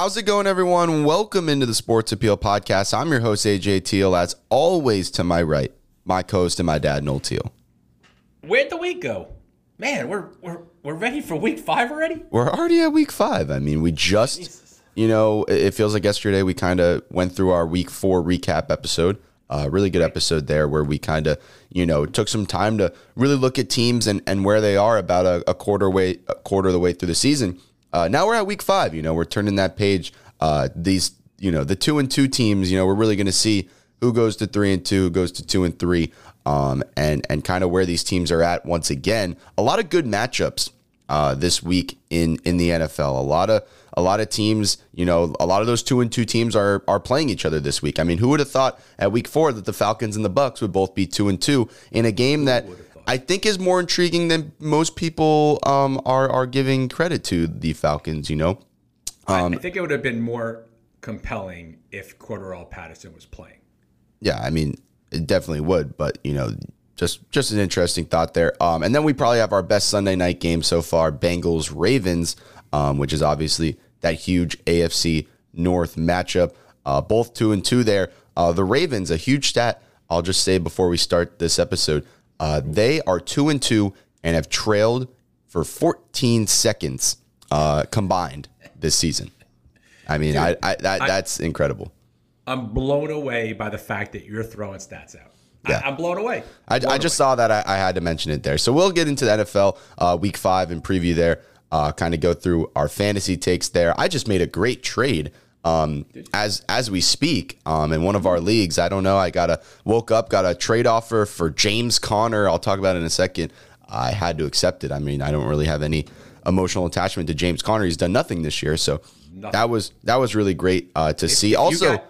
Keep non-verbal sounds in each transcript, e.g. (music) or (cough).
How's it going, everyone? Welcome into the Sports Appeal Podcast. I'm your host, AJ Teal. As always, to my right, my co host and my dad, Noel Teal. Where'd the week go? Man, we're we're we're ready for week five already. We're already at week five. I mean, we just, Jesus. you know, it feels like yesterday we kind of went through our week four recap episode. A uh, really good episode there where we kind of, you know, took some time to really look at teams and, and where they are about a, a quarter way, a quarter of the way through the season. Uh, now we're at week five. You know, we're turning that page. Uh, these, you know, the two and two teams. You know, we're really going to see who goes to three and two, who goes to two and three, um, and and kind of where these teams are at. Once again, a lot of good matchups uh, this week in in the NFL. A lot of a lot of teams, you know, a lot of those two and two teams are are playing each other this week. I mean, who would have thought at week four that the Falcons and the Bucs would both be two and two in a game that I think is more intriguing than most people um, are are giving credit to the Falcons. You know, um, I, think it would have been more compelling if Cordarrelle Patterson was playing. Yeah, I mean, it definitely would, but you know, just just an interesting thought there. Um, and then we probably have our best Sunday night game so far: Bengals Ravens, um, which is obviously that huge AFC North matchup. Uh, both two and two there. Uh, the Ravens, a huge stat. I'll just say before we start this episode. Uh, they are two and two and have trailed for 14 seconds uh, combined this season. I mean, Dude, I, I, that, I, that's incredible. I'm blown away by the fact that you're throwing stats out. Yeah. I, am blown away. I, blown I just away. saw that. I, I, had to mention it there. So we'll get into the NFL uh, week five and preview there. Uh, kind of go through our fantasy takes there. I just made a great trade um, as as we speak. Um, in one of our leagues, I don't know. I got a woke up, got a trade offer for James Conner. I'll talk about it in a second. I had to accept it. I mean, I don't really have any emotional attachment to James Conner. He's done nothing this year, so nothing. that was that was really great uh, to if, see. If also. Got,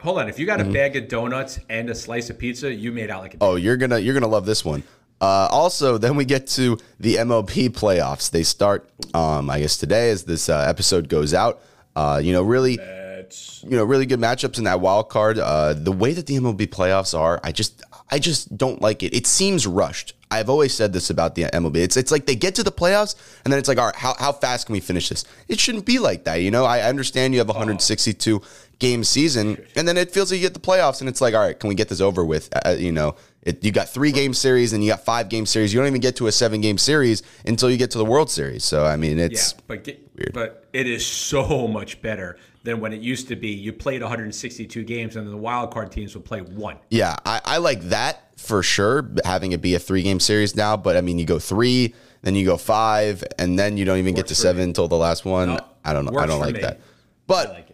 hold on, if you got mm-hmm. a bag of donuts and a slice of pizza, you made out like a. Oh, you're gonna you're gonna love this one. Uh, also, then we get to the MLB playoffs. They start, um, I guess, today as this uh, episode goes out. Uh, you know, really, you know, really good matchups in that wild card. Uh, the way that the MLB playoffs are, I just, I just don't like it. It seems rushed. I've always said this about the MLB. It's it's like they get to the playoffs and then it's like, all right, how, how fast can we finish this? It shouldn't be like that. You know, I understand you have a 162 game season and then it feels like you get the playoffs and it's like, all right, can we get this over with? Uh, you know, it, you got three game series and you got five game series. You don't even get to a seven game series until you get to the World Series. So I mean, it's yeah, but get, weird. but it is so much better than when it used to be. You played 162 games and then the wild card teams would play one. Yeah, I, I like that for sure. Having it be a three game series now, but I mean, you go three, then you go five, and then you don't even Works get to seven me. until the last one. No, I don't know. I don't like me. that. But like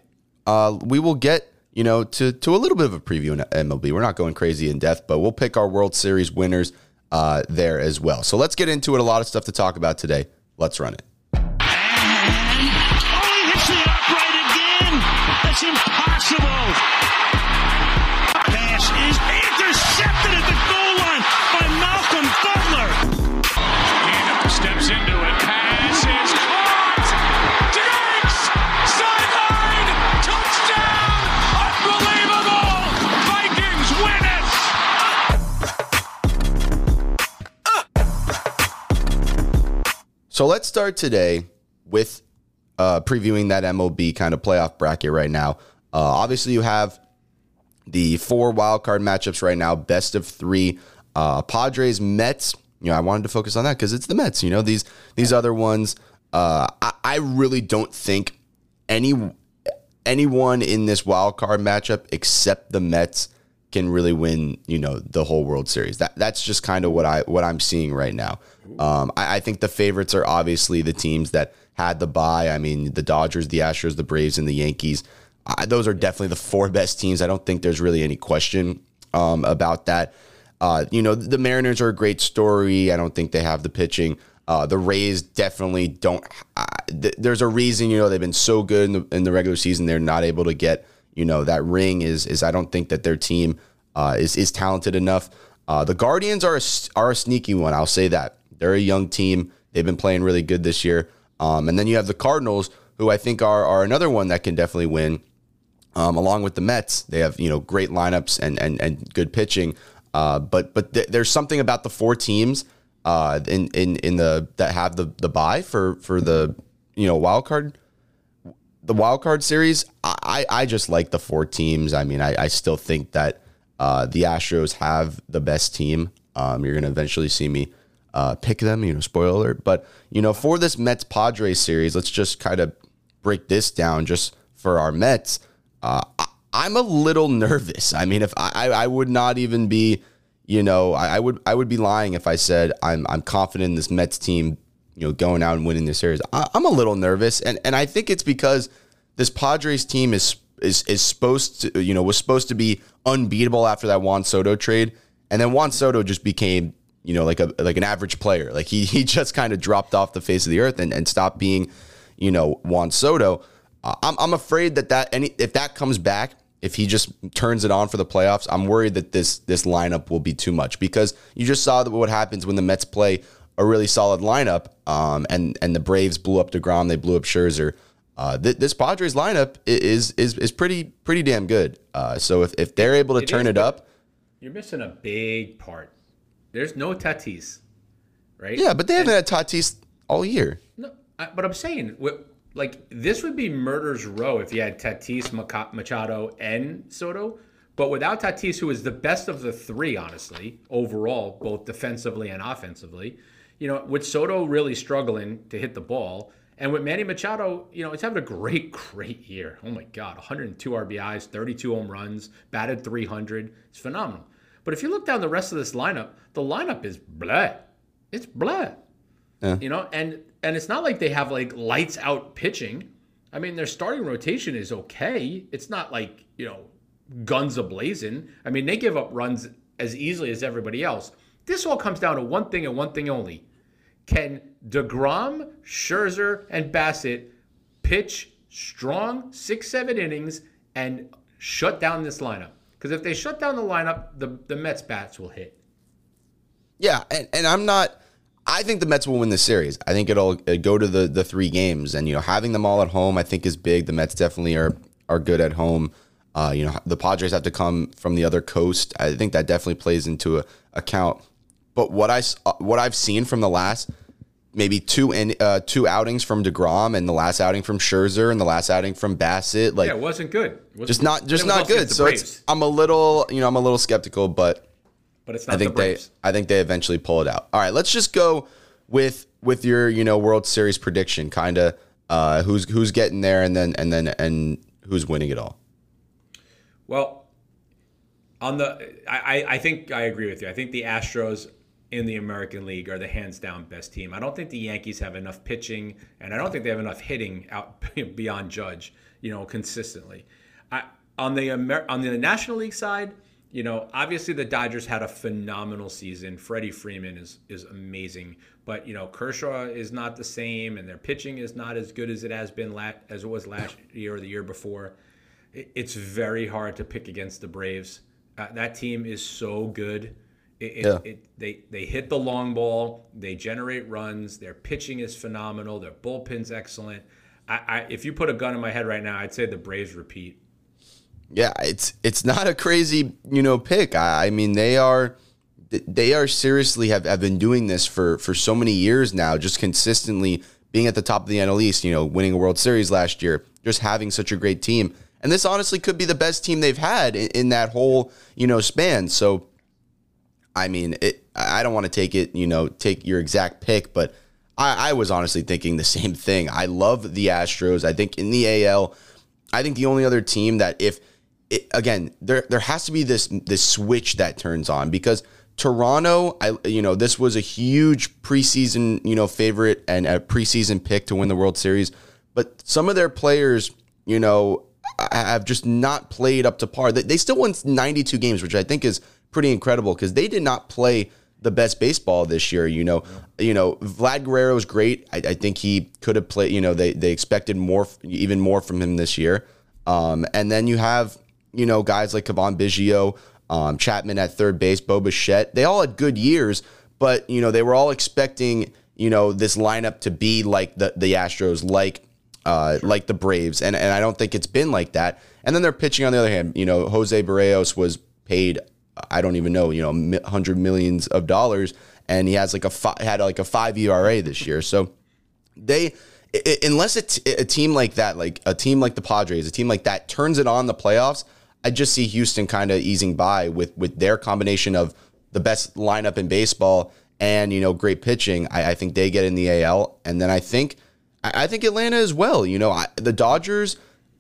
uh, we will get you know, to to a little bit of a preview in MLB. We're not going crazy in depth, but we'll pick our World Series winners uh, there as well. So let's get into it. A lot of stuff to talk about today. Let's run it. So let's start today with uh, previewing that MLB kind of playoff bracket right now. Uh, obviously, you have the four wildcard matchups right now, best of three. Uh, Padres, Mets. You know, I wanted to focus on that because it's the Mets. You know, these these other ones. Uh, I, I really don't think any anyone in this wild card matchup except the Mets can really win, you know, the whole World Series. That that's just kind of what I what I'm seeing right now. Um, I, I, think the favorites are obviously the teams that had the buy. I mean, the Dodgers, the Astros, the Braves, and the Yankees. I, those are definitely the four (laughs) best teams. I don't think there's really any question um, about that. Uh, you know, the Mariners are a great story. I don't think they have the pitching. Uh, the Rays definitely don't. Uh, th- there's a reason, you know, they've been so good in the, in the regular season. They're not able to get you know that ring is is I don't think that their team uh, is is talented enough. Uh, the Guardians are a, are a sneaky one. I'll say that they're a young team. They've been playing really good this year. Um, and then you have the Cardinals, who I think are are another one that can definitely win. Um, along with the Mets, they have you know great lineups and and and good pitching. Uh, but but th- there's something about the four teams uh, in in in the that have the the buy for for the you know wild card the wild card series, I, I just like the four teams. I mean, I, I still think that uh, the Astros have the best team. Um, you're going to eventually see me uh, pick them, you know, spoiler alert. But, you know, for this Mets Padres series, let's just kind of break this down just for our Mets. Uh, I, am a little nervous. I mean, if I, I would not even be, you know, I, I would I would be lying if I said I'm I'm confident in this Mets team you know, going out and winning the series. I, am a little nervous, and and I think it's because this Padres team is is is supposed to, you know, was supposed to be unbeatable after that Juan Soto trade, and then Juan Soto just became, you know, like a like an average player. Like he (laughs) he just kind of dropped off the face of the earth and and stopped being, you know, Juan Soto. Uh, I'm I'm afraid that that any if that comes back. If he just turns it on for the playoffs, I'm worried that this this lineup will be too much because you just saw what happens when the Mets play a really solid lineup. Um, and and the Braves blew up Degrom, they blew up Scherzer. Uh, th- this Padres lineup is is is pretty pretty damn good. Uh, so if, if they're able to it turn it up, you're missing a big part. There's no Tatis, right? Yeah, but they haven't had Tatis all year. No, I, but I'm saying, like this would be murder's row if you had Tatis, Machado, and Soto. But without Tatis, who is the best of the three, honestly, overall, both defensively and offensively, you know, with Soto really struggling to hit the ball, and with Manny Machado, you know, he's having a great, (laughs) great year. Oh my God, 102 RBIs, 32 home runs, batted 300. It's phenomenal. But if you look down the rest of this lineup, the lineup is blah. It's blah. Yeah. You know, and and it's not like they have like lights out pitching. I mean, their starting rotation is okay. It's not like you know guns ablazing. I mean, they give up runs as easily as everybody else. This all comes down to one thing and one thing only. Can DeGrom, Scherzer, and Bassitt pitch strong six, seven innings and shut down this lineup? Because if they shut down the lineup, the, the Mets bats will hit. Yeah, and, and I'm not. I think the Mets will win the series. I think it'll, it'll go to the the three games, and you know having them all at home, I think is big. The Mets definitely are are good at home. Uh, you know the Padres have to come from the other coast. I think that definitely plays into a account. But what I uh, what I've seen from the last maybe two in uh, two outings from Degrom and the last outing from Scherzer and the last outing from Bassitt. like yeah, it wasn't good. It wasn't, just not just not good. So it's I'm a little you know I'm a little skeptical, but but it's not. I think the they I think they eventually pull it out. All right, let's just go with with your you know World Series prediction, kind of uh, who's who's getting there and then and then and who's winning it all. Well, on the I I think I agree with you. I think the Astros in the American League are the hands down best team. I don't think the Yankees have enough pitching, and I don't think they have enough hitting out (laughs) beyond Judge, you know, consistently. I, on the Amer- on the National League side, you know, obviously the Dodgers had a phenomenal season. Freddie Freeman is is amazing, but you know Kershaw is not the same, and their pitching is not as good as it has been la- as it was last (laughs) year or the year before. It, it's very hard to pick against the Braves. Uh, that team is so good. It, yeah. It, they they hit the long ball. They generate runs. Their pitching is phenomenal. Their bullpen's excellent. I, I, if you put a gun in my head right now, I'd say the Braves repeat. Yeah, it's it's not a crazy you know pick. I, I mean they are they are seriously have, have been doing this for for so many years now, just consistently being at the top of the NL East. You know, winning a World Series last year, just having such a great team. And this honestly could be the best team they've had in, in that whole you know span. So I mean, it. I don't want to take it, you know, take your exact pick, but I, I was honestly thinking the (laughs) same thing. I love the Astros. I think in the AL, I think the only other team that if it, again there there has to be this this switch that turns on because Toronto, I you know this was a huge preseason you know favorite and a preseason pick to win the World Series, but some of their players, you know, have just not played up to par. They, they still won 92 games, which I think is pretty incredible because they did not play the best baseball this year. You know, yeah. you know, Vlad Guerrero is great. I, I, think he could have played. You know, they they expected more, even more from him this year. Um, and then you have you know guys like Cavan Biggio, um, Chapman at third base, Bo Bichette. They all had good years, but you know they were all expecting you know this lineup to be like the the Astros, like. Uh, sure. like the Braves, and and I don't think it's been like that. And then they're pitching on the other hand. You know, Jose Berrios was paid I don't even know, you know, hundred millions of dollars, and he has like a fi- had like a five ERA this year. So they, i- unless a team like that, like a team like the Padres, a team like that turns it on the playoffs, I just see Houston kind of easing by with with their combination of the best lineup in baseball and you know great pitching. I, I think they get in the AL, and then I think I, I think Atlanta as well. You know, I, the Dodgers,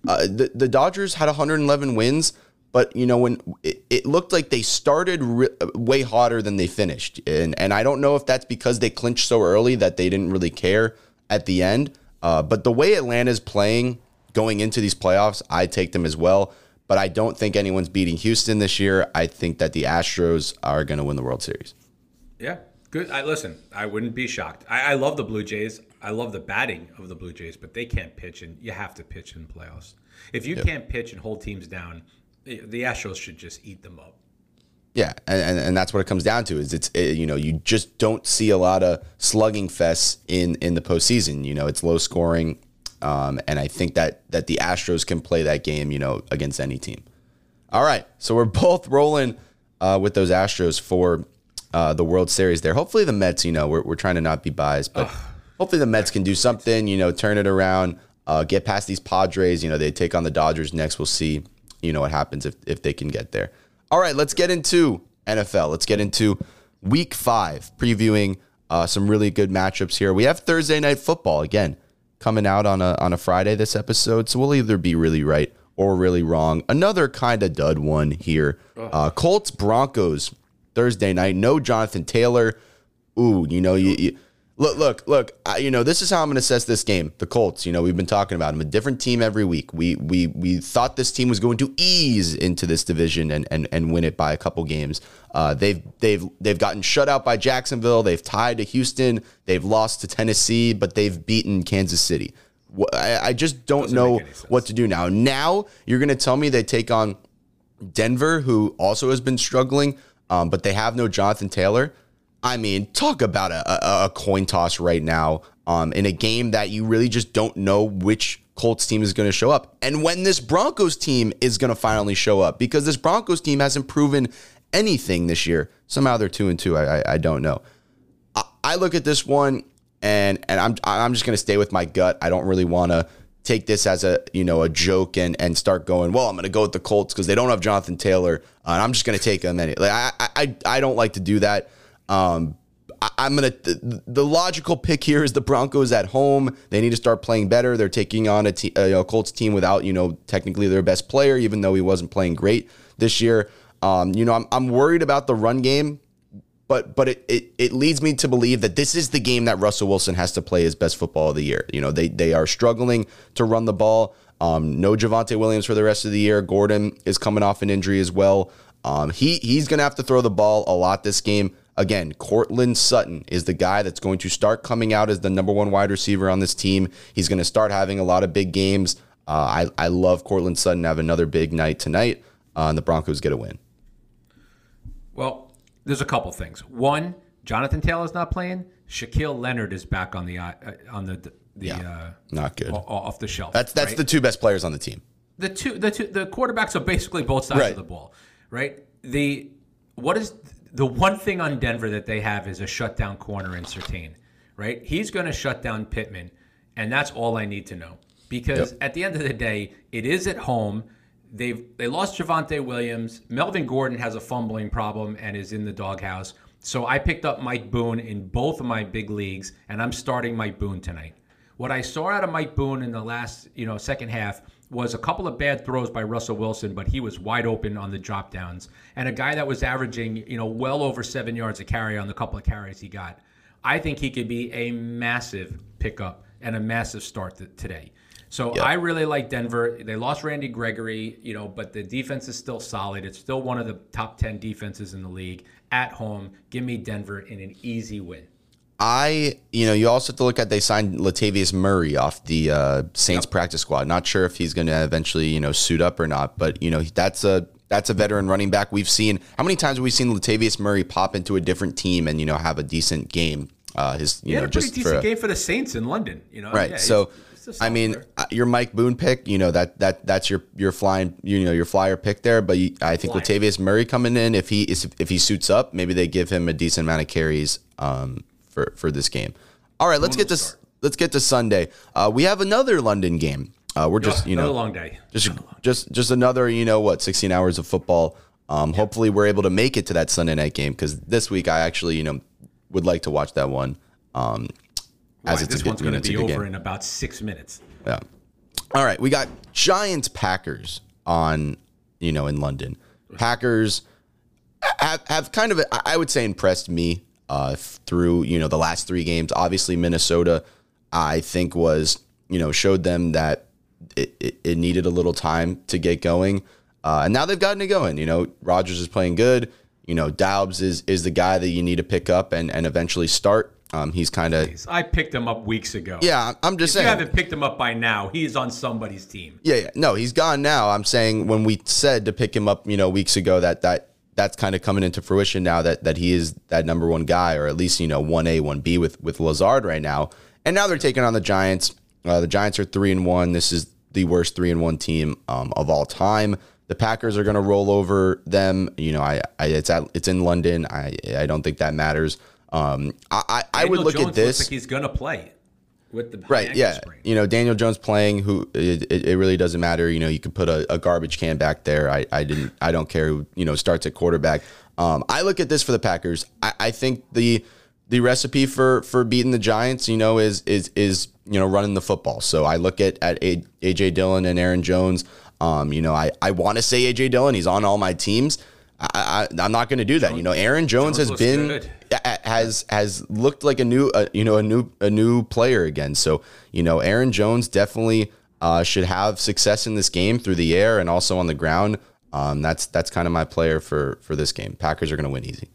uh, the the Dodgers had 111 wins. But you know when it, it looked like they started re- way hotter than they finished, and and I don't know if that's because they clinched so early that they didn't really care at the end. Uh, but the way Atlanta's playing going into these playoffs, I take them as well. But I don't think anyone's beating Houston this year. I think that the Astros are going to win the World Series. Yeah, good. I listen. I wouldn't be shocked. I, I love the Blue Jays. I love the batting of the Blue Jays, but they can't pitch, and you have to pitch in playoffs. If you can't pitch and hold teams down, the Astros should just eat them up. Yeah, and, and, that's what it comes down to is it's it, you know you just don't see a lot of slugging fests in in the postseason. You know it's low scoring, um, and I think that that the Astros can play that game you know against any team. All right, so we're (laughs) both rolling uh, with those Astros for uh, the World Series. There, hopefully the Mets. You know we're we're trying to not be biased, but hopefully the Mets can do something. You know, turn it around, uh, get past these Padres. You know they take on the Dodgers next. We'll see. You know what happens if if they can get there. All right, let's get into NFL. Let's get into week five, previewing uh, some really good matchups here. We have Thursday night football again coming out on a on a Friday this episode, so we'll either be really right or really wrong. Another kind of dud one here. Uh, Colts Broncos Thursday night. No Jonathan Taylor. Ooh, you know you. you Look, look, look. I, you know this is how I'm going to assess this game. The Colts. You know we've been talking about them. A different team every week. We we we thought this team was going to ease into this division and and, and win it by a couple games. Uh, they've they've they've gotten shut out by Jacksonville. They've tied to Houston. They've lost to Tennessee, but they've beaten Kansas City. I, I just don't Doesn't know make any sense. what to do now. Now you're going to tell me they take on Denver, who also has been struggling, um, but they have no Jonathan Taylor. I mean, talk about a, a, a coin toss right now um, in a game that you really just don't know which Colts team is going to show up. And when this Broncos team is going to finally show up, because this Broncos team hasn't proven anything this year. Somehow they're two and two. I, I, I don't know. I, I look at this one and and I'm I'm just gonna stay with my gut. I don't really want to take this as a you know a joke and and start going. Well, I'm gonna go with the Colts because they don't have Jonathan Taylor, uh, and I'm just gonna take them. Any like I I I don't like to do that. Um, I, I'm gonna the, the logical pick here is the Broncos at home. They need to start playing better. They're taking on a, te- a you know, Colts team without you know technically their best player, even though he wasn't playing great this year. Um, you know, I'm I'm worried about the run game but but it, it it leads me to believe that this is the game that Russell Wilson has to play his best football of the year. You know, they they are struggling to run the ball. Um, no Javonte Williams for the rest of the year. Gordon is coming off an injury as well. Um, he he's gonna have to throw the ball a lot this game. Again, Courtland Sutton is the guy that's going to start coming out as the number one wide receiver on this team. He's going to start having a lot of big games. Uh, I I love Courtland Sutton to have another big night tonight, uh, and the Broncos get a win. Well, there's a couple things. One, Jonathan Taylor's not playing. Shaquille Leonard is back on the uh, on the the uh, Not good. off the shelf. That's that's right? the two best players on the team. the two the two the quarterbacks are basically both sides Right. of the ball, right? The what is the one thing on Denver that they have is a shutdown corner in Surtain, right? He's going to shut down Pittman, and that's all I need to know because Yep. at the end of the day, it is at home. They've they lost Javonte Williams. Melvin Gordon has a fumbling problem and is in the doghouse. So I picked up Mike Boone in both of my big leagues, and I'm starting Mike Boone tonight. What I saw out of Mike Boone in the last, you know, second half was a couple of bad throws by Russell Wilson, but he was wide open on the drop downs, and a guy that was averaging, you know, well over seven yards a carry on the couple of carries he got. I think he could be a massive pickup and a massive start th- today. So I really like Denver. They lost Randy Gregory, you know, but the defense is still solid. It's still one of the top 10 defenses in the league at home. Give me Denver in an easy win. I, you know, you also have to look at they signed Latavius Murray off the uh, Saints practice squad. Not sure if he's going to eventually, you know, suit up or not, but you know, that's a that's a veteran running back. We've seen how many times have we seen Latavius Murray pop into a different team and you know have a decent game. Uh, his, you He know, just decent for a- game for the Saints in London, you know. right. Yeah, so, he's- he's a I mean, uh, your Mike Boone pick, you know that that that's your your flying, you know, your flyer pick there. But you, I think Flyer. Latavius Murray coming in, if he is if he suits up, maybe they give him a decent amount of carries um, for for this game. All right, let's get this. let's get to Sunday. Uh, we have another London game. Uh, we're just you Another know long day. just just just another you know what 16 hours of football. Um, Hopefully we're able to make it to that Sunday night game because this week I actually you know would like to watch that one. Um, as Right, it's this a good, one's going to be good game. over in about six minutes. Yeah. All right, we got Giants Packers on, you know, in London. Packers have, have kind of, I would say, impressed me uh, through you know the last three games. Obviously, Minnesota, I think was you know showed them that it, it, it needed a little time to get going, uh, and now they've gotten it going. You know, Rodgers is playing good. You know, Doubs is is the guy that you need to pick up and and eventually start. Um, he's kind of I picked him up weeks ago. yeah. I'm just If you saying. haven't picked him up by now, he's on somebody's team. Yeah, yeah. No, he's gone now. I'm saying when we said to pick him up, you know, weeks ago, that that that's kind of coming into fruition now that that he is that number one guy, or at least you know one A, one B with with Lazard right now. And now they're taking on the Giants. Uh, the Giants are three and one. This is the worst three and one team um, of all time. The Packers are going to roll over them. You know, I, I it's at it's in London. I I don't think that matters. Um, I I, I would look Jones at this. Looks like he's going to play with the Right. Yeah. You know, Daniel Jones playing. Who it, it, it really doesn't matter. You know, you could put a, a garbage can back there. I, I didn't. I don't care. Who you know starts at quarterback. Um, I look at this for the Packers. I, I think the the recipe for for beating the Giants, you know, is is is you know running the football. So I look at at AJ Dillon and Aaron Jones. Um, you know, I I want to say AJ Dillon. He's on all my teams. I, I, I'm not going to do that. You know, Aaron Jones, Jones has been good. has has looked like a new uh, you know a new a new player again. So you know Aaron Jones definitely uh, should have success in this game through the air and also on the ground. Um, that's that's kind of my player for for this game. Packers are going to win easy.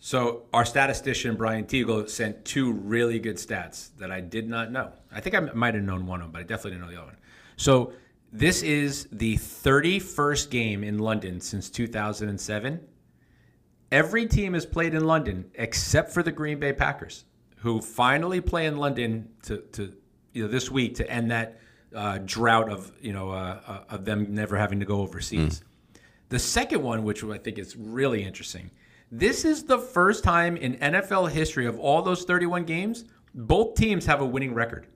So our statistician Brian Teagle sent two really good stats that I did not know. I think I might have known one of them, but I definitely didn't know the other one. So this is the 31st game in London since 2007. Every team has played in London except for the Green Bay Packers, who finally play in London to, to you know this week to end that uh, drought of you know uh, uh, of them never having to go overseas. The second one, which I think is really interesting, this is the first time in NFL history of all those 31 games, both teams have a winning record.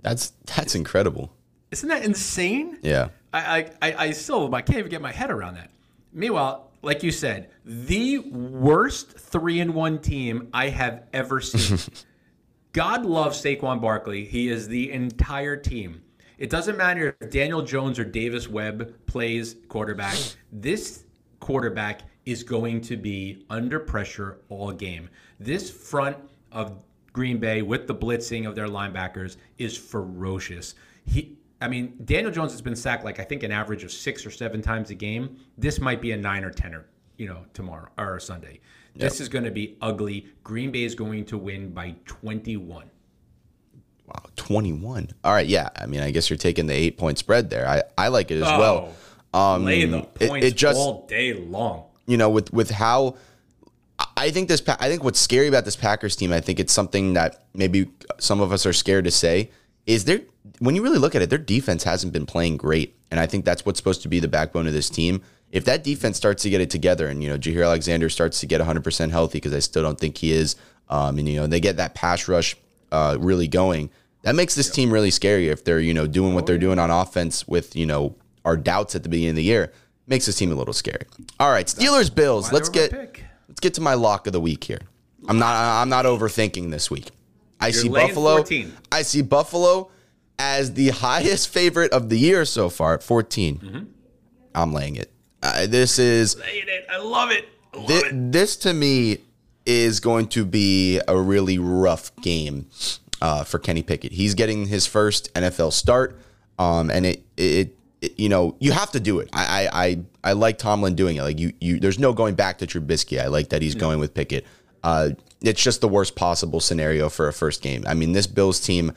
That's that's incredible. Isn't that insane? Yeah. I, I, I I still I can't even get my head around that. Meanwhile, like you said, the worst three and one team I have ever seen. (laughs) God loves Saquon Barkley. He is the entire team. It doesn't matter if Daniel Jones or Davis Webb plays quarterback. This quarterback is going to be under pressure all game. This front of Green Bay with the blitzing of their linebackers is ferocious. He I mean, Daniel Jones has been sacked like I think an average of six or seven times a game. This might be a nine or ten or you know tomorrow or Sunday. This is going to be ugly. Green Bay is going to win by 21. Wow, 21. All right, yeah. I mean, I guess you're taking the 8-point spread there. I I like it as well. Um Lay the it- points it just all day long. you know, with with how I think this, I think what's scary about this Packers team, I think it's something that maybe some of us are scared to say, is their when you really look at it, their defense hasn't been playing great, and I think that's what's supposed to be the backbone of this team. If that defense starts to get it together, and you know, Jaire Alexander starts to get 100 percent healthy, because I still don't think he is, um, and you know, they get that pass rush uh, really going, that makes this team really scary. If they're you know doing what they're doing on offense with you know our doubts at the beginning of the year, makes this team a little scary. All right, Steelers Bills. Let's get let's get to my lock of the week here. I'm not I'm not overthinking this week. I see Buffalo. 14. I see Buffalo as the highest favorite of the year so far at 14. Mm-hmm. I'm laying it. Uh, this is Laying it. I love it. I love thi- it. this to me is going to be a really rough game uh, for Kenny Pickett. He's getting his first NFL start, um, and it, it, it you know you have to do it. I, I I I like Tomlin doing it. Like you you there's no going back to Trubisky. I like that he's going with Pickett. Uh, it's just the worst possible scenario for a first game. I mean, this Bills team.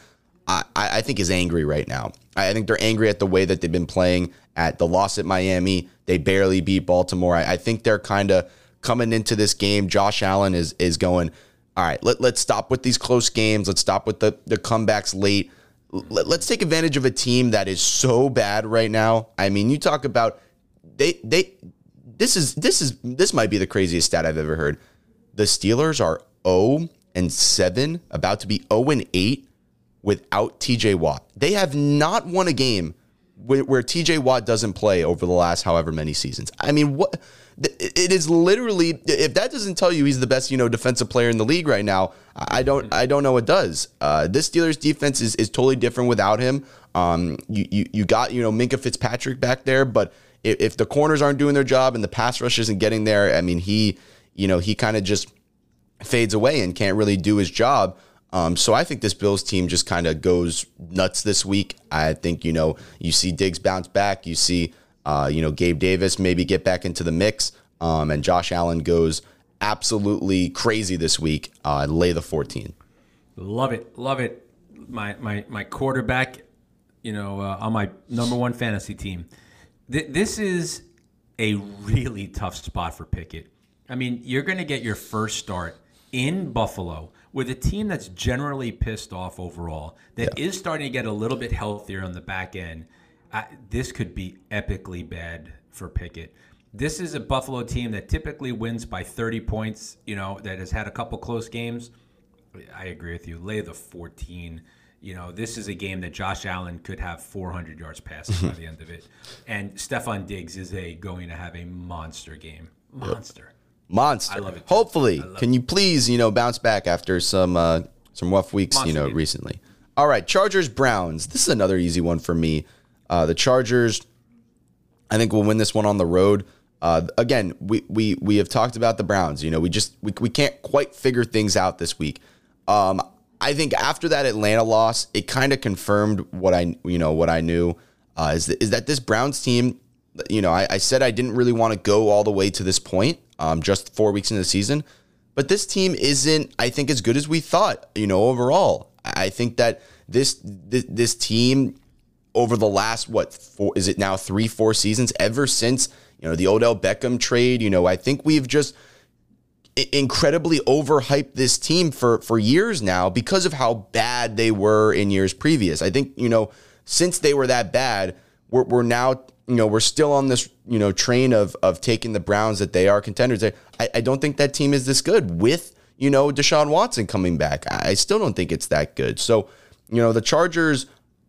I, I think is angry right now. I think they're angry at the way that they've been playing at the loss at Miami. They barely beat Baltimore. I, I think they're kind of coming into this game. Josh Allen is is going, all right, let, let's stop with these close games. Let's stop with the, the comebacks late. Let, let's take advantage of a team that is so bad right now. I mean, you talk about they they this is this is this might be the craziest stat I've ever heard. The Steelers are 0 and 7, about to be 0 and 8 without TJ Watt. They have not won a game where, where TJ Watt doesn't play over the last however many seasons. I mean, what it is literally if that doesn't tell you he's the best, you know, defensive player in the league right now, I don't I don't know what does. Uh, this Steelers defense is, is totally different without him. Um, you, you you got, you know, Minkah Fitzpatrick back there, but if, if the corners aren't doing their job and the pass rush isn't getting there, I mean, he, you know, he kind of just fades away and can't really do his job. Um, so I think this Bills team just kind of goes nuts this week. I think you know you see Diggs bounce back, you see uh, you know Gabe Davis maybe get back into the mix, um, and Josh Allen goes absolutely crazy this week. Uh, lay the 14. Love it, love it. My my my quarterback, you know, uh, on my number one fantasy team. Th- this is a really tough spot for Pickett. I mean, you're going to get your first start in Buffalo with a team that's generally pissed off overall, That yeah. is starting to get a little bit healthier on the back end. I, this could be epically bad for Pickett. This is a Buffalo team that typically wins by 30 points, you know, that has had a couple close games. I agree with you. Lay the 14. You know, this is a game that Josh Allen could have 400 yards passing by (laughs) the end of it. And Stefon Diggs is a going to have a monster game. Monster. Yep monster. I love it. Hopefully, can you please, you know, bounce back after some uh, some rough weeks, monster you know, game. recently. All right, Chargers Browns. This is another easy one for me. Uh, the Chargers, I think, will win this one on the road. Uh, again, we, we we have talked about the Browns. You know, we just we, we can't quite figure things out this week. Um, I think after that Atlanta loss, it kind of confirmed what I you know what I knew uh, is that, is that this Browns team. You know, I, I said I didn't really want to go all the way to this point um, just four weeks into the season. But this team isn't, I think, as good as we thought. You know, overall, I think that this this, this team over the last what four is it now three four seasons ever since you know the Odell Beckham trade. You know, I think we've just incredibly overhyped this team for for years now because of how bad they were in years previous. I think you know since they were that bad, we're, we're now you know, we're still on this, you know, train of of taking the Browns that they are contenders. I, I don't think that team is this good with, you know, Deshaun Watson coming back. I still don't think it's that good. So, you know, the Chargers,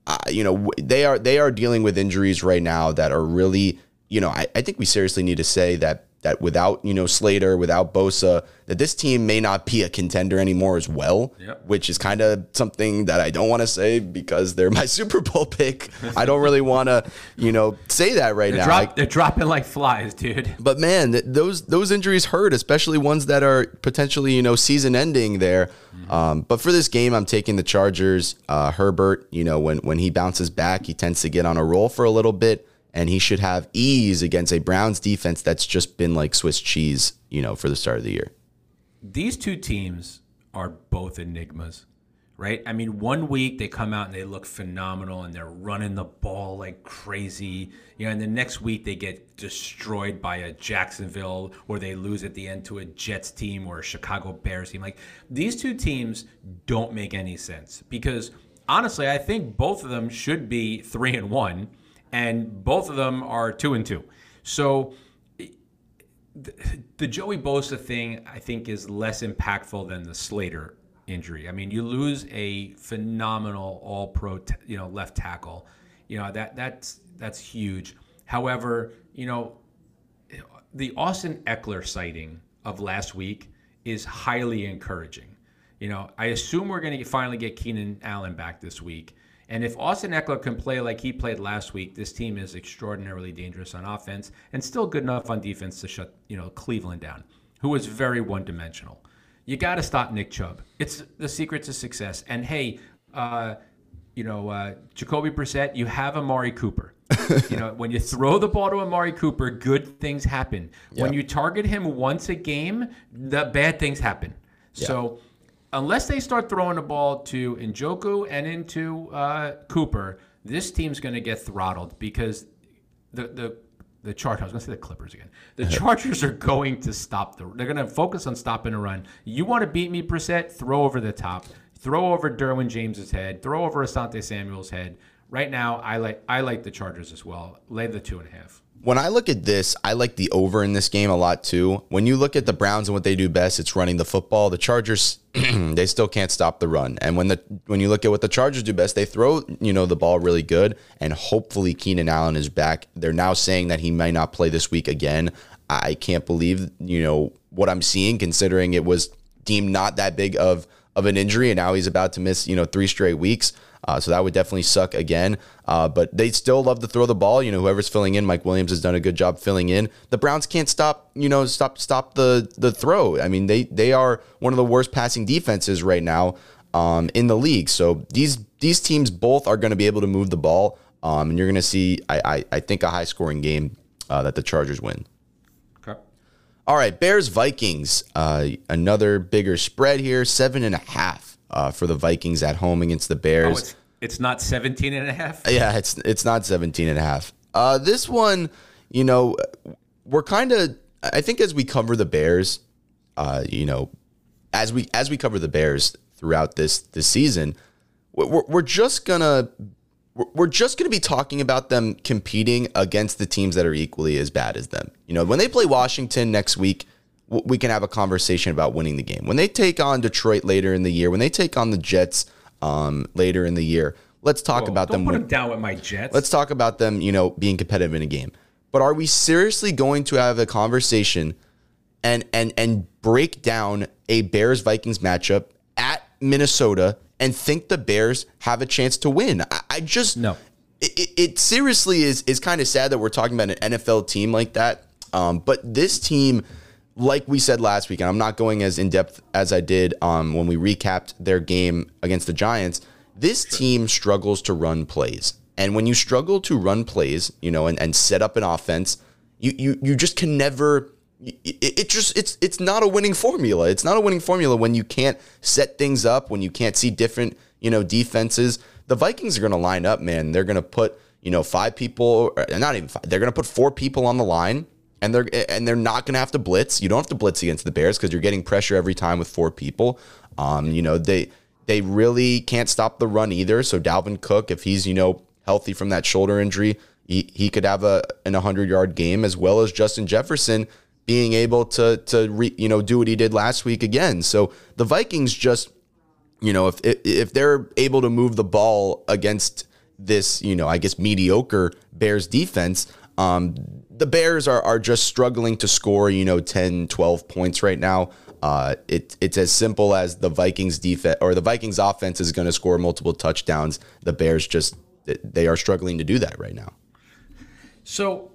uh, you know, they are they are dealing with injuries right now that are really, you know, I, I think we seriously need to say that that without you know Slater, without Bosa, that this team may not be a contender anymore as well. Yep. Which is kind of something that I don't want to say because they're my (laughs) Super Bowl pick. I don't really want to you know say that right they're now. Drop, like, they're dropping like flies, dude. But man, those those injuries hurt, especially ones that are potentially you know season ending there. Mm-hmm. Um, but for this game, I'm taking the Chargers. Uh, Herbert, you know when when he bounces back, he tends to get on a roll for a little bit and he should have ease against a Browns defense that's just been like Swiss cheese, you know, for the start of the year. These two teams are both enigmas, right? I mean, one week they come out and they look phenomenal and they're running the ball like crazy, you know, and the next week they get destroyed by a Jacksonville or they lose at the end to a Jets team or a Chicago Bears team. Like these two teams don't make any sense because honestly, I think both of them should be three and one and both of them are two and two. So the Joey Bosa thing, I think, is less impactful than the Slater injury. I mean, you lose a phenomenal All-Pro, t- you know, left tackle. You know that that's that's huge. However, you know, the Austin Ekeler sighting of last week is highly encouraging. You know, I assume we're going to finally get Keenan Allen back this week. And if Austin Ekeler can play like he played last week, this team is extraordinarily dangerous on offense and still good enough on defense to shut, you know, Cleveland down, who is very one-dimensional. You got to stop Nick Chubb. It's the secret to success. And hey, uh, you know, uh, Jacoby Brissett, you have Amari Cooper. (laughs) you know, when you throw the ball to Amari Cooper, good things happen. Yep. When you target him once a game, the bad things happen. Yep. So unless they start throwing the ball to Njoku and into uh, Cooper, this team's going to get throttled because the the the Chargers. I was going to say the Clippers again. The (laughs) Chargers are going to stop the. They're going to focus on stopping a run. You want to beat me, Brissett? Throw over the top. Throw over Derwin James's head. Throw over Asante Samuel's head. Right now, I like I like the Chargers as well. Lay the two and a half. When I look at this, I like the over in this game a lot too. When you look at the Browns and what they do best, it's running the football. The Chargers, (clears throat) they still can't stop the run. And when the when you look at what the Chargers do best, they throw you know the ball really good. And hopefully Keenan Allen is back. They're now saying that he might not play this week again. I can't believe you know what I'm seeing, considering it was deemed not that big of of an injury, and now he's about to miss you know three straight weeks. Uh, so that would definitely suck again. Uh, but they still love to throw the ball. You know, whoever's filling in, Mike Williams has done a good job filling in. The Browns can't stop. You know, stop stop the the throw. I mean, they they are one of the worst passing defenses right now um, in the league. So these these teams both are going to be able to move the ball, um, and you're going to see, I, I, I think, a high scoring game uh, that the Chargers win. Okay. All right, Bears Vikings. Uh, another bigger spread here, seven and a half uh, for the Vikings at home against the Oh, Bears. it's it's not 17 and a half. yeah, it's it's not 17 and a half. Uh, this one, you know, we're kind of I think as we cover the Bears, uh, you know, as we as we cover the Bears throughout this this season, we're, we're just gonna we're- just going to be talking about them competing against the teams that are equally as bad as them. You know, when they play Washington next week, we can have a conversation about winning the game. When they take on Detroit later in the year, when they take on the Jets um, later in the year, let's talk about Don't them. put win- him down with my Jets. Let's talk about them, you know, being competitive in a game. But are we seriously going to have a conversation and and and break down a Bears Vikings matchup at Minnesota and think the Bears have a chance to win? I, I just No. It, it, it seriously is is kind of sad that we're talking about an NFL team like that. Um, but this team, like we said last week, and I'm not going as in depth as I did um, when we recapped their game against the Giants. This team struggles to run plays. And when you struggle to run plays, you know, and, and set up an offense, you, you you just can never it, it just it's it's not a winning formula. It's not a winning formula when you can't set things up, when you can't see different, you know, defenses. The Vikings are going to line up, man. They're going to put, you know, five people, not even five. They're going to put four people on the line and they're and they're not going to have to blitz. You don't have to blitz against the Bears because you're getting pressure every time with four people. Um, you know, they they really can't stop the run either. So Dalvin Cook, if he's, you know, healthy from that shoulder injury, he, he could have a an 100 yard game as well as Justin Jefferson being able to to re, you know do what he did last week again. So the Vikings just you know if if, they're able to move the ball against this you know I guess mediocre Bears defense um the Bears are are just struggling to score you know 10 12 points right now uh it it's as simple as the Vikings defense or the Vikings offense is going to score multiple touchdowns the Bears just they are struggling to do that right now So,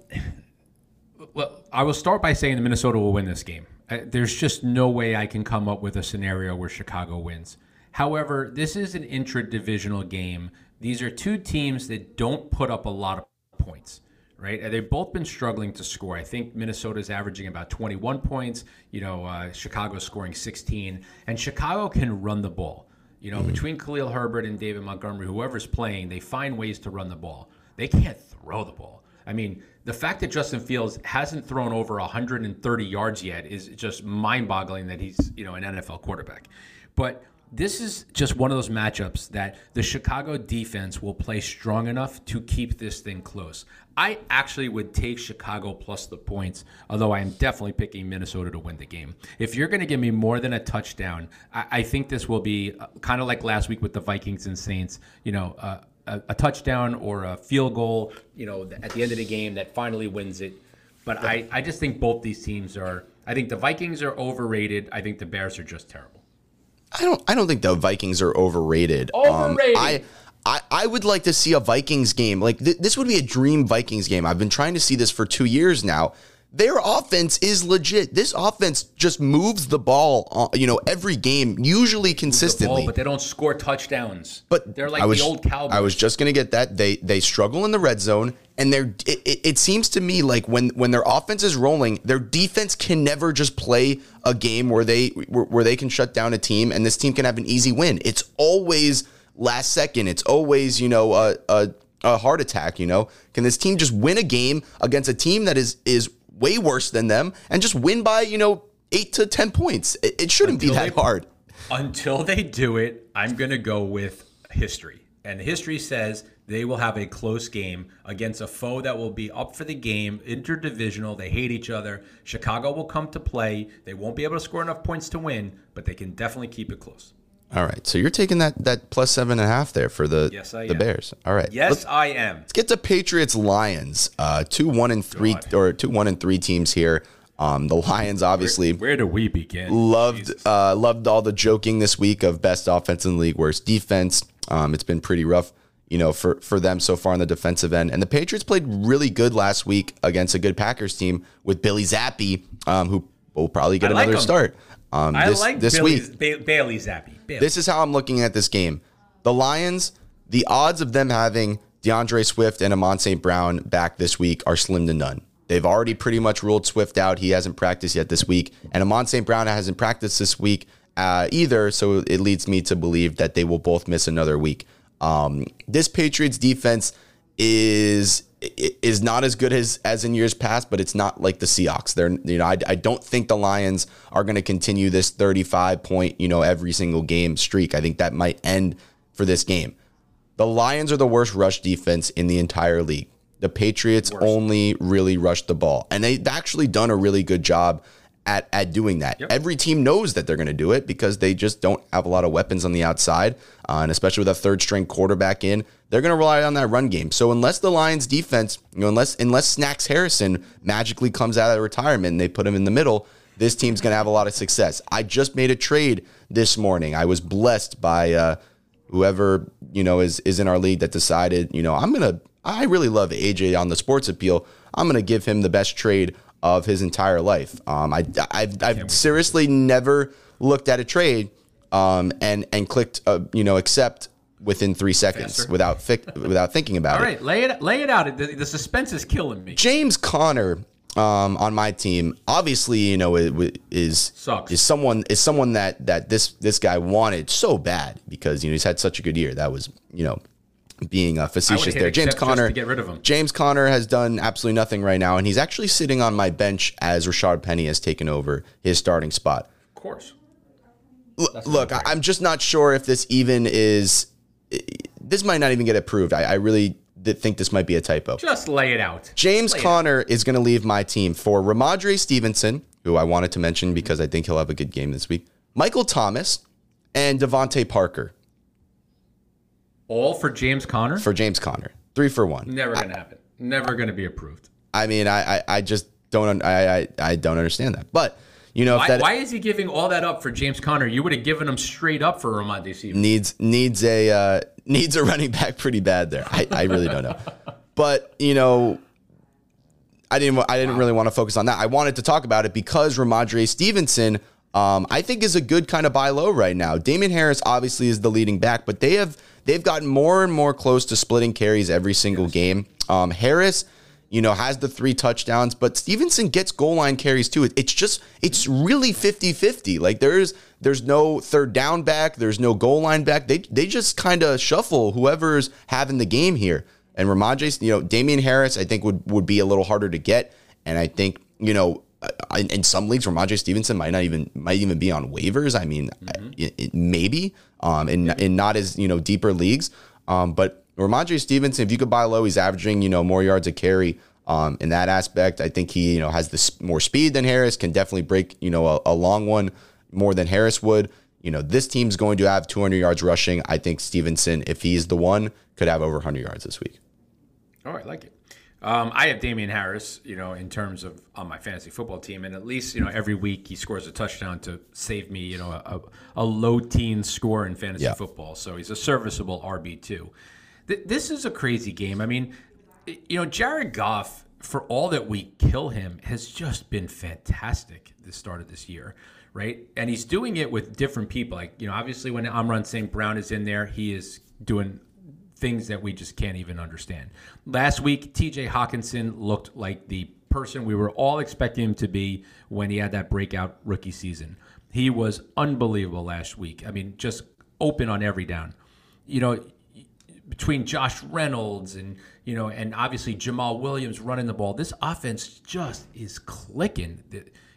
well, I will start by saying the Minnesota will win this game. There's just no way I can come up with a scenario where Chicago wins. However, this is an intra-divisional game. These are two teams that don't put up a lot of points, right? They've both been struggling to score. I think Minnesota's averaging about 21 points. You know, uh, Chicago's scoring 16, and Chicago can run the ball. You know, between Khalil Herbert and David Montgomery, whoever's playing, they find ways to run the ball. They can't throw the ball. I mean, the fact that Justin Fields hasn't thrown over 130 yards yet is just mind-boggling that he's, you know, an NFL quarterback. But this is just one of those matchups that the Chicago defense will play strong enough to keep this thing close. I actually would take Chicago plus the points, although I am definitely picking Minnesota to win the game. If you're going to give me more than a touchdown, I, I think this will be kind of like last week with the Vikings and Saints. You know, uh, a, a touchdown or a field goal. You know, at the end of the game that finally wins it. But I, I just think both these teams are. I think the Vikings are overrated. I think the Bears are just terrible. I don't I don't think the Vikings are overrated. Overrated. Um, I, I I would like to see a Vikings game. Like th- this would be a dream Vikings game. I've been trying to see this for 2 years now. Their offense is legit. This offense just moves the ball, uh, you know, every game, usually The consistently. ball, but they don't score touchdowns. But they're like was, the old Cowboys. I was just gonna get that they they struggle in the red zone, and they're it, it, it seems to me like when when their offense is rolling, their defense can never just play a game where they where, where they can shut down a team, and this team can have an easy win. It's always last second. It's always you know a a, a heart attack. You know, can this team just win a game against a team that is is way worse than them and just win by you know eight to ten points? It, it shouldn't be that they- hard. Until they do it, I'm going to go with history. And history says they will have a close game against a foe that will be up for the game, interdivisional. They hate each other. Chicago will come to play. They won't be able to score enough points to win, but they can definitely keep it close. All right. So you're taking that that plus seven and a half there for the Yes, the am. Bears. All right. Yes, Let's, I am. let's get to Patriots Lions. Uh, two one and three God. or two one and three teams here. Um, the Lions obviously Where do we begin? loved uh, loved all the joking this week of best offense in the league, worst defense. Um, it's been pretty rough, you know, for for them so far on the defensive end. And the Patriots played really good last week against a good Packers team with Billy Zappe, um, who will probably get I another him. start. Um, I this, like this Billy's, week. ba- Bailey Zappe. Bailey. This is how I'm looking at this game. The Lions, the odds of them having DeAndre Swift and Amon St. Brown back this week are slim to none. They've already pretty much ruled Swift out. He hasn't practiced yet this week. And Amon St. Brown hasn't practiced this week uh, either. So it leads me to believe that they will both miss another week. Um, this Patriots defense is is not as good as as in years past, but it's not like the Seahawks. They're you know I, I don't think the Lions are going to continue this 35 point you know every single game streak. I think that might end for this game. The Lions are the worst rush defense in the entire league. The Patriots only really rush the ball, and they've actually done a really good job at at doing that. Every team knows that they're going to do it because they just don't have a lot of weapons on the outside, uh, and especially with a third string quarterback in, they're going to rely on that run game. So unless the Lions defense, you know, unless unless Snacks Harrison magically comes out of retirement and they put him in the middle, this team's going to have a lot of success. I just made a trade this morning. I was blessed by. Uh, whoever you know is is in our league that decided you know I'm gonna I really love AJ on the sports appeal. I'm gonna give him the best trade of his entire life. Um, I I've, I've seriously never looked at a trade um and and clicked uh, you know accept within three seconds Faster. without fic- without thinking about All it. right, lay it lay it out. The, the suspense is killing me. James Conner um, on my team, obviously, you know, is Sucks. is someone is someone that that this this guy wanted so bad because you know he's had such a good year. That was you know being uh, facetious there. James accept just Conner to get rid of him. James Conner has done absolutely nothing right now, and he's actually sitting on my bench as Rashaad Penny has taken over his starting spot. Of course. L- look, I, I'm just not sure if this even is. This might not even get approved. I, I really think this might be a typo. Just lay it out. James Lay it Conner is going to leave my team for Rhamondre Stevenson, who I wanted to mention because I think he'll have a good game this week. Michael Thomas and DeVante Parker All for James Conner? for James Conner. Three for one. Never gonna happen. Never gonna be approved. I mean, I I, I just don't I, I I don't understand that. But you know, if Why, that why is he giving all that up for James Conner? You would have given him straight up for Rhamondre Stevenson. needs needs a uh, (laughs) needs a running back pretty bad there. I, I really don't know. But you know, I didn't I didn't really want to focus on that. I wanted to talk about it because Rhamondre Stevenson, um, I think is a good kind of buy low right now. Damien Harris obviously is the leading back, but they have they've gotten more and more close to splitting carries every single game. Um, Harris. You know, has the three touchdowns, but Stevenson gets goal line carries too. It's just, it's really 50 50. Like there's, there's no third down back, there's no goal line back. They, they just kind of shuffle whoever's having the game here. And Rhamondre, you know, Damien Harris, I think would would be a little harder to get. And I think, you know, in some leagues, Rhamondre Stevenson might not even might even be on waivers. I mean, it, it- maybe um, in in not as you know deeper leagues. Um, but Rhamondre Stevenson, if you could buy low, he's averaging you know more yards a carry. Um, in that aspect, I think he you know has this more speed than Harris. Can definitely break you know a, a long one more than Harris would. You know, this team's going to have 200 yards rushing. I think Stevenson, if he's the one, could have over 100 yards this week. Oh, I like it. Um, I have Damien Harris, you know, in terms of on my fantasy football team, and at least you know every week he scores a touchdown to save me, you know, a, a low teen score in fantasy Yeah. football. So he's a serviceable RB two. Th- this is a crazy game. I mean, you know, Jared Goff, for all that we kill him, has just been fantastic the start of this year, right? And he's doing it with different people. Like, you know, obviously when Amron St. Brown is in there, he is doing things that we just can't even understand. Last week, TJ Hockenson looked like the person we were all expecting him to be when he had that breakout rookie season. He was unbelievable last week. I mean, just open on every down. You know, between Josh Reynolds and you know, and obviously Jamaal Williams running the ball, this offense just is clicking.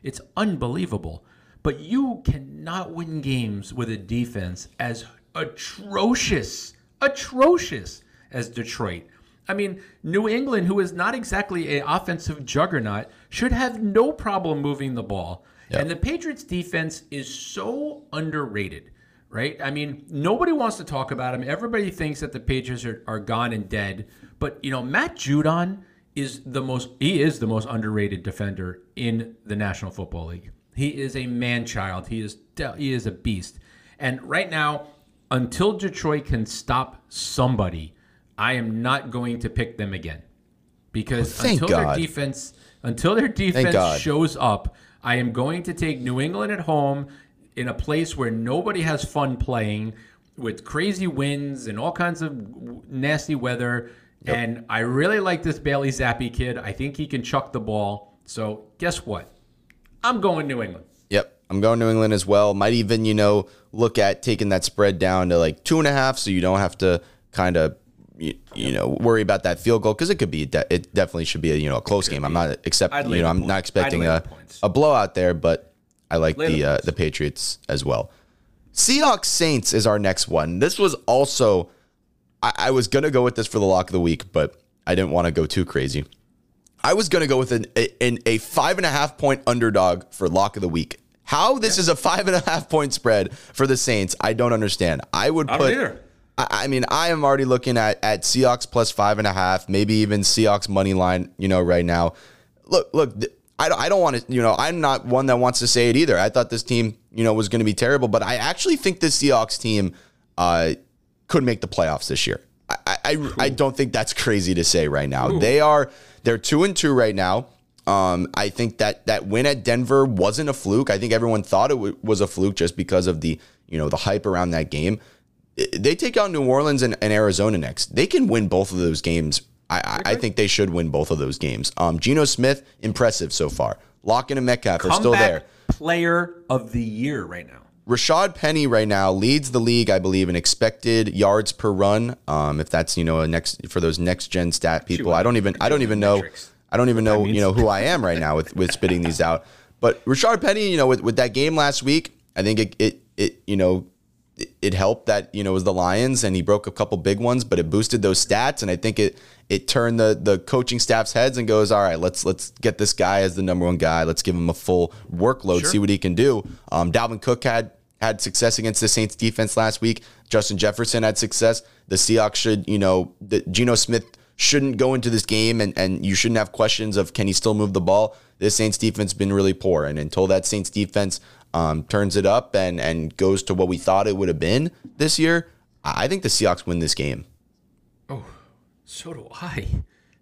It's unbelievable. But you cannot win games with a defense as atrocious, atrocious as Detroit. I mean, New England, who is not exactly an offensive juggernaut, should have no problem moving the ball. Yep. And the Patriots defense is so underrated, right? I mean, nobody wants to talk about him. Everybody thinks that the Patriots are, are gone and dead. But, you know, Matt Judon is the most he is the most underrated defender in the National Football League. He is a man child. He is he is a beast. And right now, until Detroit can stop somebody, I am not going to pick them again. Because oh, until God. their defense until their defense shows up, I am going to take New England at home in a place where nobody has fun playing with crazy winds and all kinds of nasty weather. Yep. And I really like this Bailey Zappe kid. I think he can chuck the ball. So guess what? I'm going New England. I'm going New England as well. Might even, you know, look at taking that spread down to like two and a half so you don't have to kind of you, you, know worry about that field goal because it could be it definitely should be a you know a close game. Be. I'm not accepting you know I'm not expecting a, a blowout there, but I like the uh, the Patriots as well. Seahawks Saints is our next one. This was also I, I was gonna go with this for the lock of the week, but I didn't want to go too crazy. I was gonna go with an, a, a five and a half point underdog for lock of the week. How this yeah. is a five and a half point spread for the Saints, I don't understand. I would put. I, mean, I am already looking at at Seahawks plus five and a half, maybe even Seahawks money line. You know, right now. Look, look. I don't, I don't want to, you know, I'm not one that wants to say it either. I thought this team, you know, was going to be terrible, but I actually think the Seahawks team uh, could make the playoffs this year. I, I, I don't think that's crazy to say right now. Ooh. They are they're two and two right now. Um, I think that that win at Denver wasn't a fluke. I think everyone thought it w- was a fluke just because of the you know the hype around that game. They take out New Orleans and, and Arizona next. They can win both of those games. I, I, I think they should win both of those games. Um, Geno Smith impressive so far. Lockett and Metcalf are still there. Player of the year right now. Rashaad Penny right now leads the league, I believe, in expected yards per run. Um, if that's you know a next for those next gen stat people, I don't even I don't even know I don't even know you know who (laughs) I am right now with with spitting these out. But Rashaad Penny, you know, with, with that game last week, I think it it, it you know it helped that you know it was the Lions and he broke a couple big ones, but it boosted those stats, and I think it it turned the the coaching staff's heads and goes, all right, let's let's get this guy as the number one guy. Let's give him a full workload, sure. see what he can do. Um, Dalvin Cook had had success against the Saints defense last week. Justin Jefferson had success. The Seahawks should, you know, the Geno Smith shouldn't go into this game and, and you shouldn't have questions of can he still move the ball. This Saints defense been really poor. And until that Saints defense um, turns it up and and goes to what we thought it would have been this year, I think the Seahawks win this game. Oh, so do I.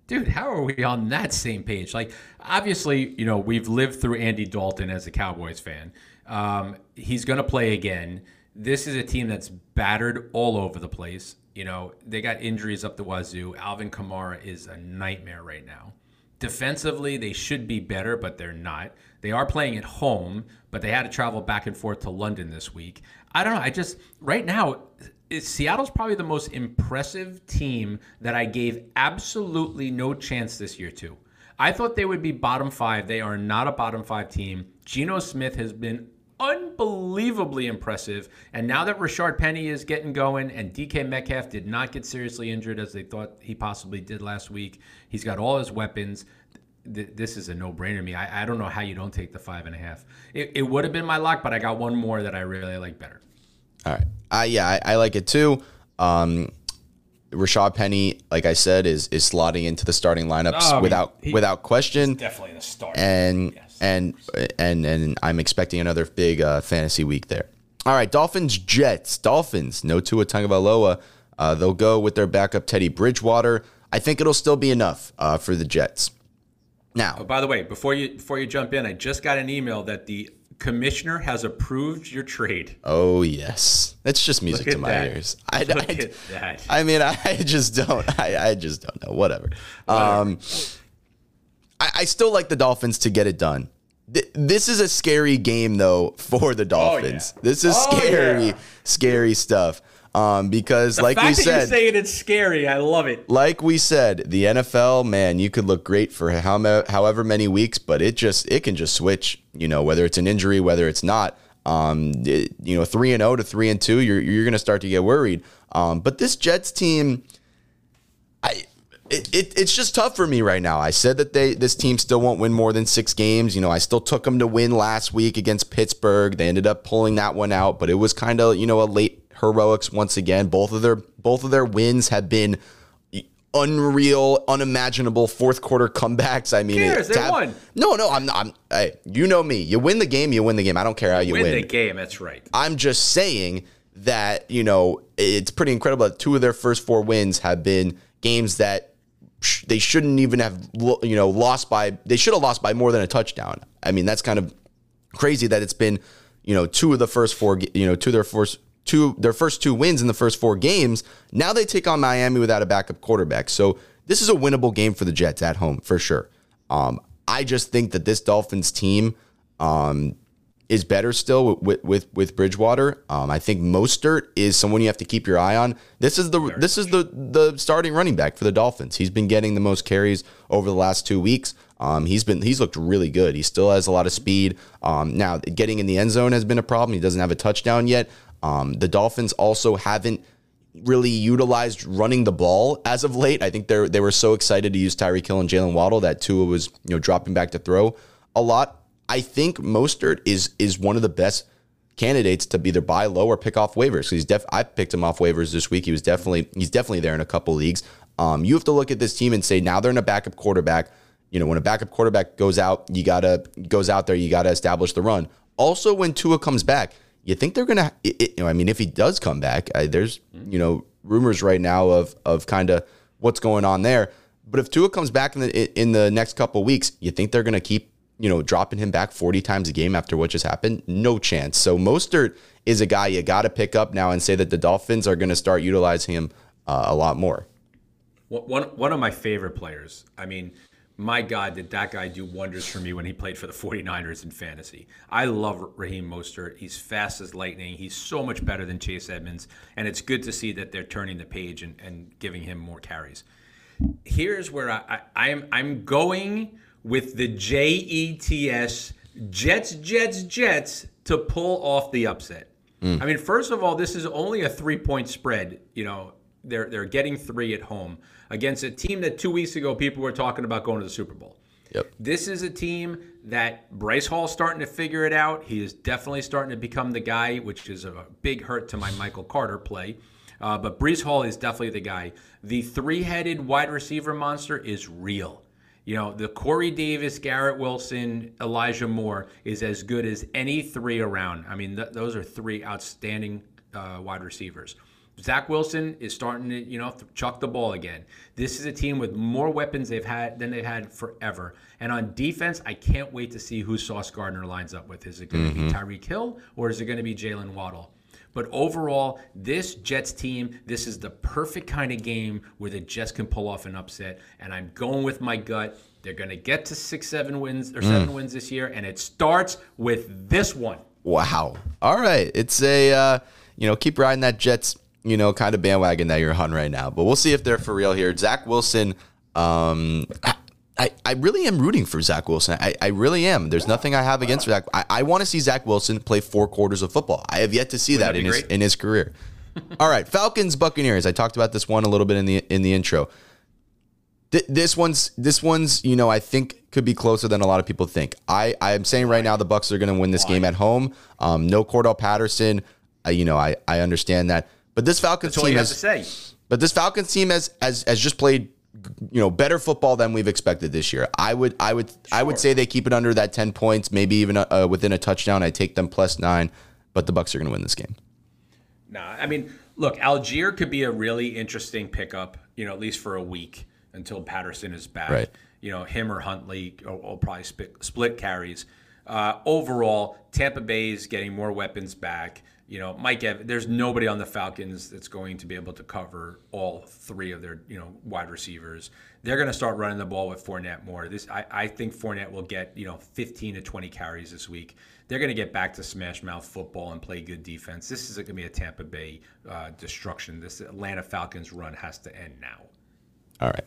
Dude, how are we on that same page? Like, obviously, you know, we've lived through Andy Dalton as a Cowboys fan. Um, he's going to play again. This is a team that's battered all over the place. You know, they got injuries up the wazoo. Alvin Kamara is a nightmare right now. Defensively, they should be better, but they're not. They are playing at home, but they had to travel back and forth to London this week. I don't know. I just, right now, Seattle's probably the most impressive team that I gave absolutely no chance this year to. I thought they would be bottom five. They are not a bottom five team. Geno Smith has been unbelievably impressive. And now that Rashaad Penny is getting going and DK Metcalf did not get seriously injured as they thought he possibly did last week, he's got all his weapons. This is a no brainer to me. I, I don't know how you don't take the five and a half. It, it would have been my lock, but I got one more that I really like better. All right. Uh, yeah, I, I like it too. Um, Rashaad Penny, like I said, is is slotting into the starting lineups oh, without he, without question. Definitely the start. And yes, and and and I'm expecting another big uh, fantasy week there. All right, Dolphins Jets. Dolphins no Tua Tagovailoa. Uh, they'll go with their backup Teddy Bridgewater. I think it'll still be enough uh, for the Jets. Now, oh, by the way, before you before you jump in, I just got an email that the commissioner has approved your trade. Oh yes, that's just music to my that. ears. (laughs) I, Look I, at (laughs) that. I mean, I just don't. I, I just don't know. Whatever. Whatever. Um, I, I still like the Dolphins to get it done. This is a scary game though for the Dolphins. Oh, yeah. This is oh, scary, yeah. scary stuff. Um, because the like we said, you're saying it's scary. I love it. Like we said, the NFL, man, you could look great for how however many weeks, but it just it can just switch. You know, whether it's an injury, whether it's not. Um, it, you know, three and zero oh to three and two, you're you're gonna start to get worried. Um, but this Jets team, I it, it, it's just tough for me right now. I said that they this team still won't win more than six games. You know, I still took them to win last week against Pittsburgh. They ended up pulling that one out, but it was kind of you know a late heroics once again. Both of their both of their wins have been unreal, unimaginable fourth quarter comebacks. I mean, cares? They tab- won. No, no, I'm. I'm. Hey, you know me. You win the game. You win the game. I don't care how you Win win. the game. That's right. I'm just saying that, you know, it's pretty incredible that two of their first four wins have been games that they shouldn't even have, you know, lost by, they should have lost by more than a touchdown. I mean, that's kind of crazy that it's been, you know, two of the first four, you know, two of their first, two, their first two wins in the first four games. Now they take on Miami without a backup quarterback. So this is a winnable game for the Jets at home for sure. Um, I just think that this Dolphins team, um, is better still with with with Bridgewater. Um, I think Mostert is someone you have to keep your eye on. This is the this is the the starting running back for the Dolphins. He's been getting the most carries over the last two weeks. Um, he's been he's looked really good. He still has a lot of speed. Um, now getting in the end zone has been a problem. He doesn't have a touchdown yet. Um, the Dolphins also haven't really utilized running the ball as of late. I think they they were so excited to use Tyreek Hill and Jalen Waddle that Tua was you know dropping back to throw a lot. I think Mostert is is one of the best candidates to either buy low or pick off waivers. So he's def I picked him off waivers this week. He was definitely he's definitely there in a couple leagues. Um, you have to look at this team and say now they're in a backup quarterback. You know, when a backup quarterback goes out, you gotta goes out there, you gotta establish the run. Also, when Tua comes back, you think they're gonna? It, it, you know, I mean, if he does come back, I, there's you know rumors right now of of kind of what's going on there. But if Tua comes back in the in the next couple weeks, you think they're gonna keep you know, dropping him back 40 times a game after what just happened? No chance. So Mostert is a guy you got to pick up now and say that the Dolphins are going to start utilizing him uh, a lot more. One one of my favorite players. I mean, my God, did that guy do wonders for me when he played for the 49ers in fantasy. I love Raheem Mostert. He's fast as lightning. He's so much better than Chase Edmonds. And it's good to see that they're turning the page and, and giving him more carries. Here's where I, I, I'm I'm going with the J E T S Jets, Jets, Jets to pull off the upset. I mean, first of all, this is only a three point spread. You know, they're they're getting three at home against a team that two weeks ago people were talking about going to the Super Bowl. Yep. This is a team that Breece Hall's starting to figure it out. He is definitely starting to become the guy, which is a big hurt to my Michael Carter play. Uh, but Breece Hall is definitely the guy. The three-headed wide receiver monster is real. You know, the Corey Davis, Garrett Wilson, Elijah Moore is as good as any three around. I mean, th- those are three outstanding uh, wide receivers. Zach Wilson is starting to, you know, chuck the ball again. This is a team with more weapons they've had than they've had forever. And on defense, I can't wait to see who Sauce Gardner lines up with. Is it going to be Tyreek Hill or is it going to be Jalen Waddle? But overall, this Jets team, this is the perfect kind of game where the Jets can pull off an upset. And I'm going with my gut. They're going to get to six, seven wins or seven wins this year, and it starts with this one. Wow. All right. It's a, uh, you know, keep riding that Jets, you know, kind of bandwagon that you're on right now. But we'll see if they're for real here. Zach Wilson, um, I, I, I really am rooting for Zach Wilson. I, I really am. There's nothing I have against Zach. I, I want to see Zach Wilson play four quarters of football. I have yet to see that that in his in his career. (laughs) All right, Falcons Buccaneers. I talked about this one a little bit in the in the intro. Th- this one's this one's you know I think could be closer than a lot of people think. I I am saying right now the Bucs are going to win this game at home. Um, no Cordarrelle Patterson. Uh, you know I I understand that, but this Falcons team has to say. but this Falcons team has has has just played you know better football than we've expected this year. I would I would I would say they keep it under that 10 points, maybe even uh, within a touchdown. I take them plus 9, but the Bucs are going to win this game. No, I mean, look, Allgeier could be a really interesting pickup, you know, at least for a week until Patterson is back. Right. You know, him or Huntley will, will probably split, split carries. Uh, overall, Tampa Bay is getting more weapons back. You know, Mike, Ev- there's nobody on the Falcons that's going to be able to cover all three of their, you know, wide receivers. They're going to start running the ball with Fournette more. This, I, I think Fournette will get, you know, 15 to 20 carries this week. They're going to get back to smash mouth football and play good defense. This is going to be a Tampa Bay uh, destruction. This Atlanta Falcons run has to end now. All right.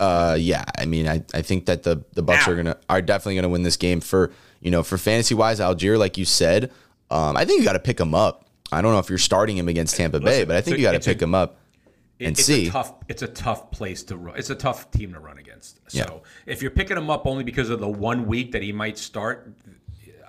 Uh, yeah, I mean, I, I think that the the Bucs are gonna are definitely gonna win this game for you know for fantasy wise. Allgeier, like you said, um, I think you got to pick him up. I don't know if you're starting him against Tampa Bay, but I think you got to it's a- pick him up. And it's see. a tough. It's a tough place to run. It's a tough team to run against. So if you're picking him up only because of the one week that he might start,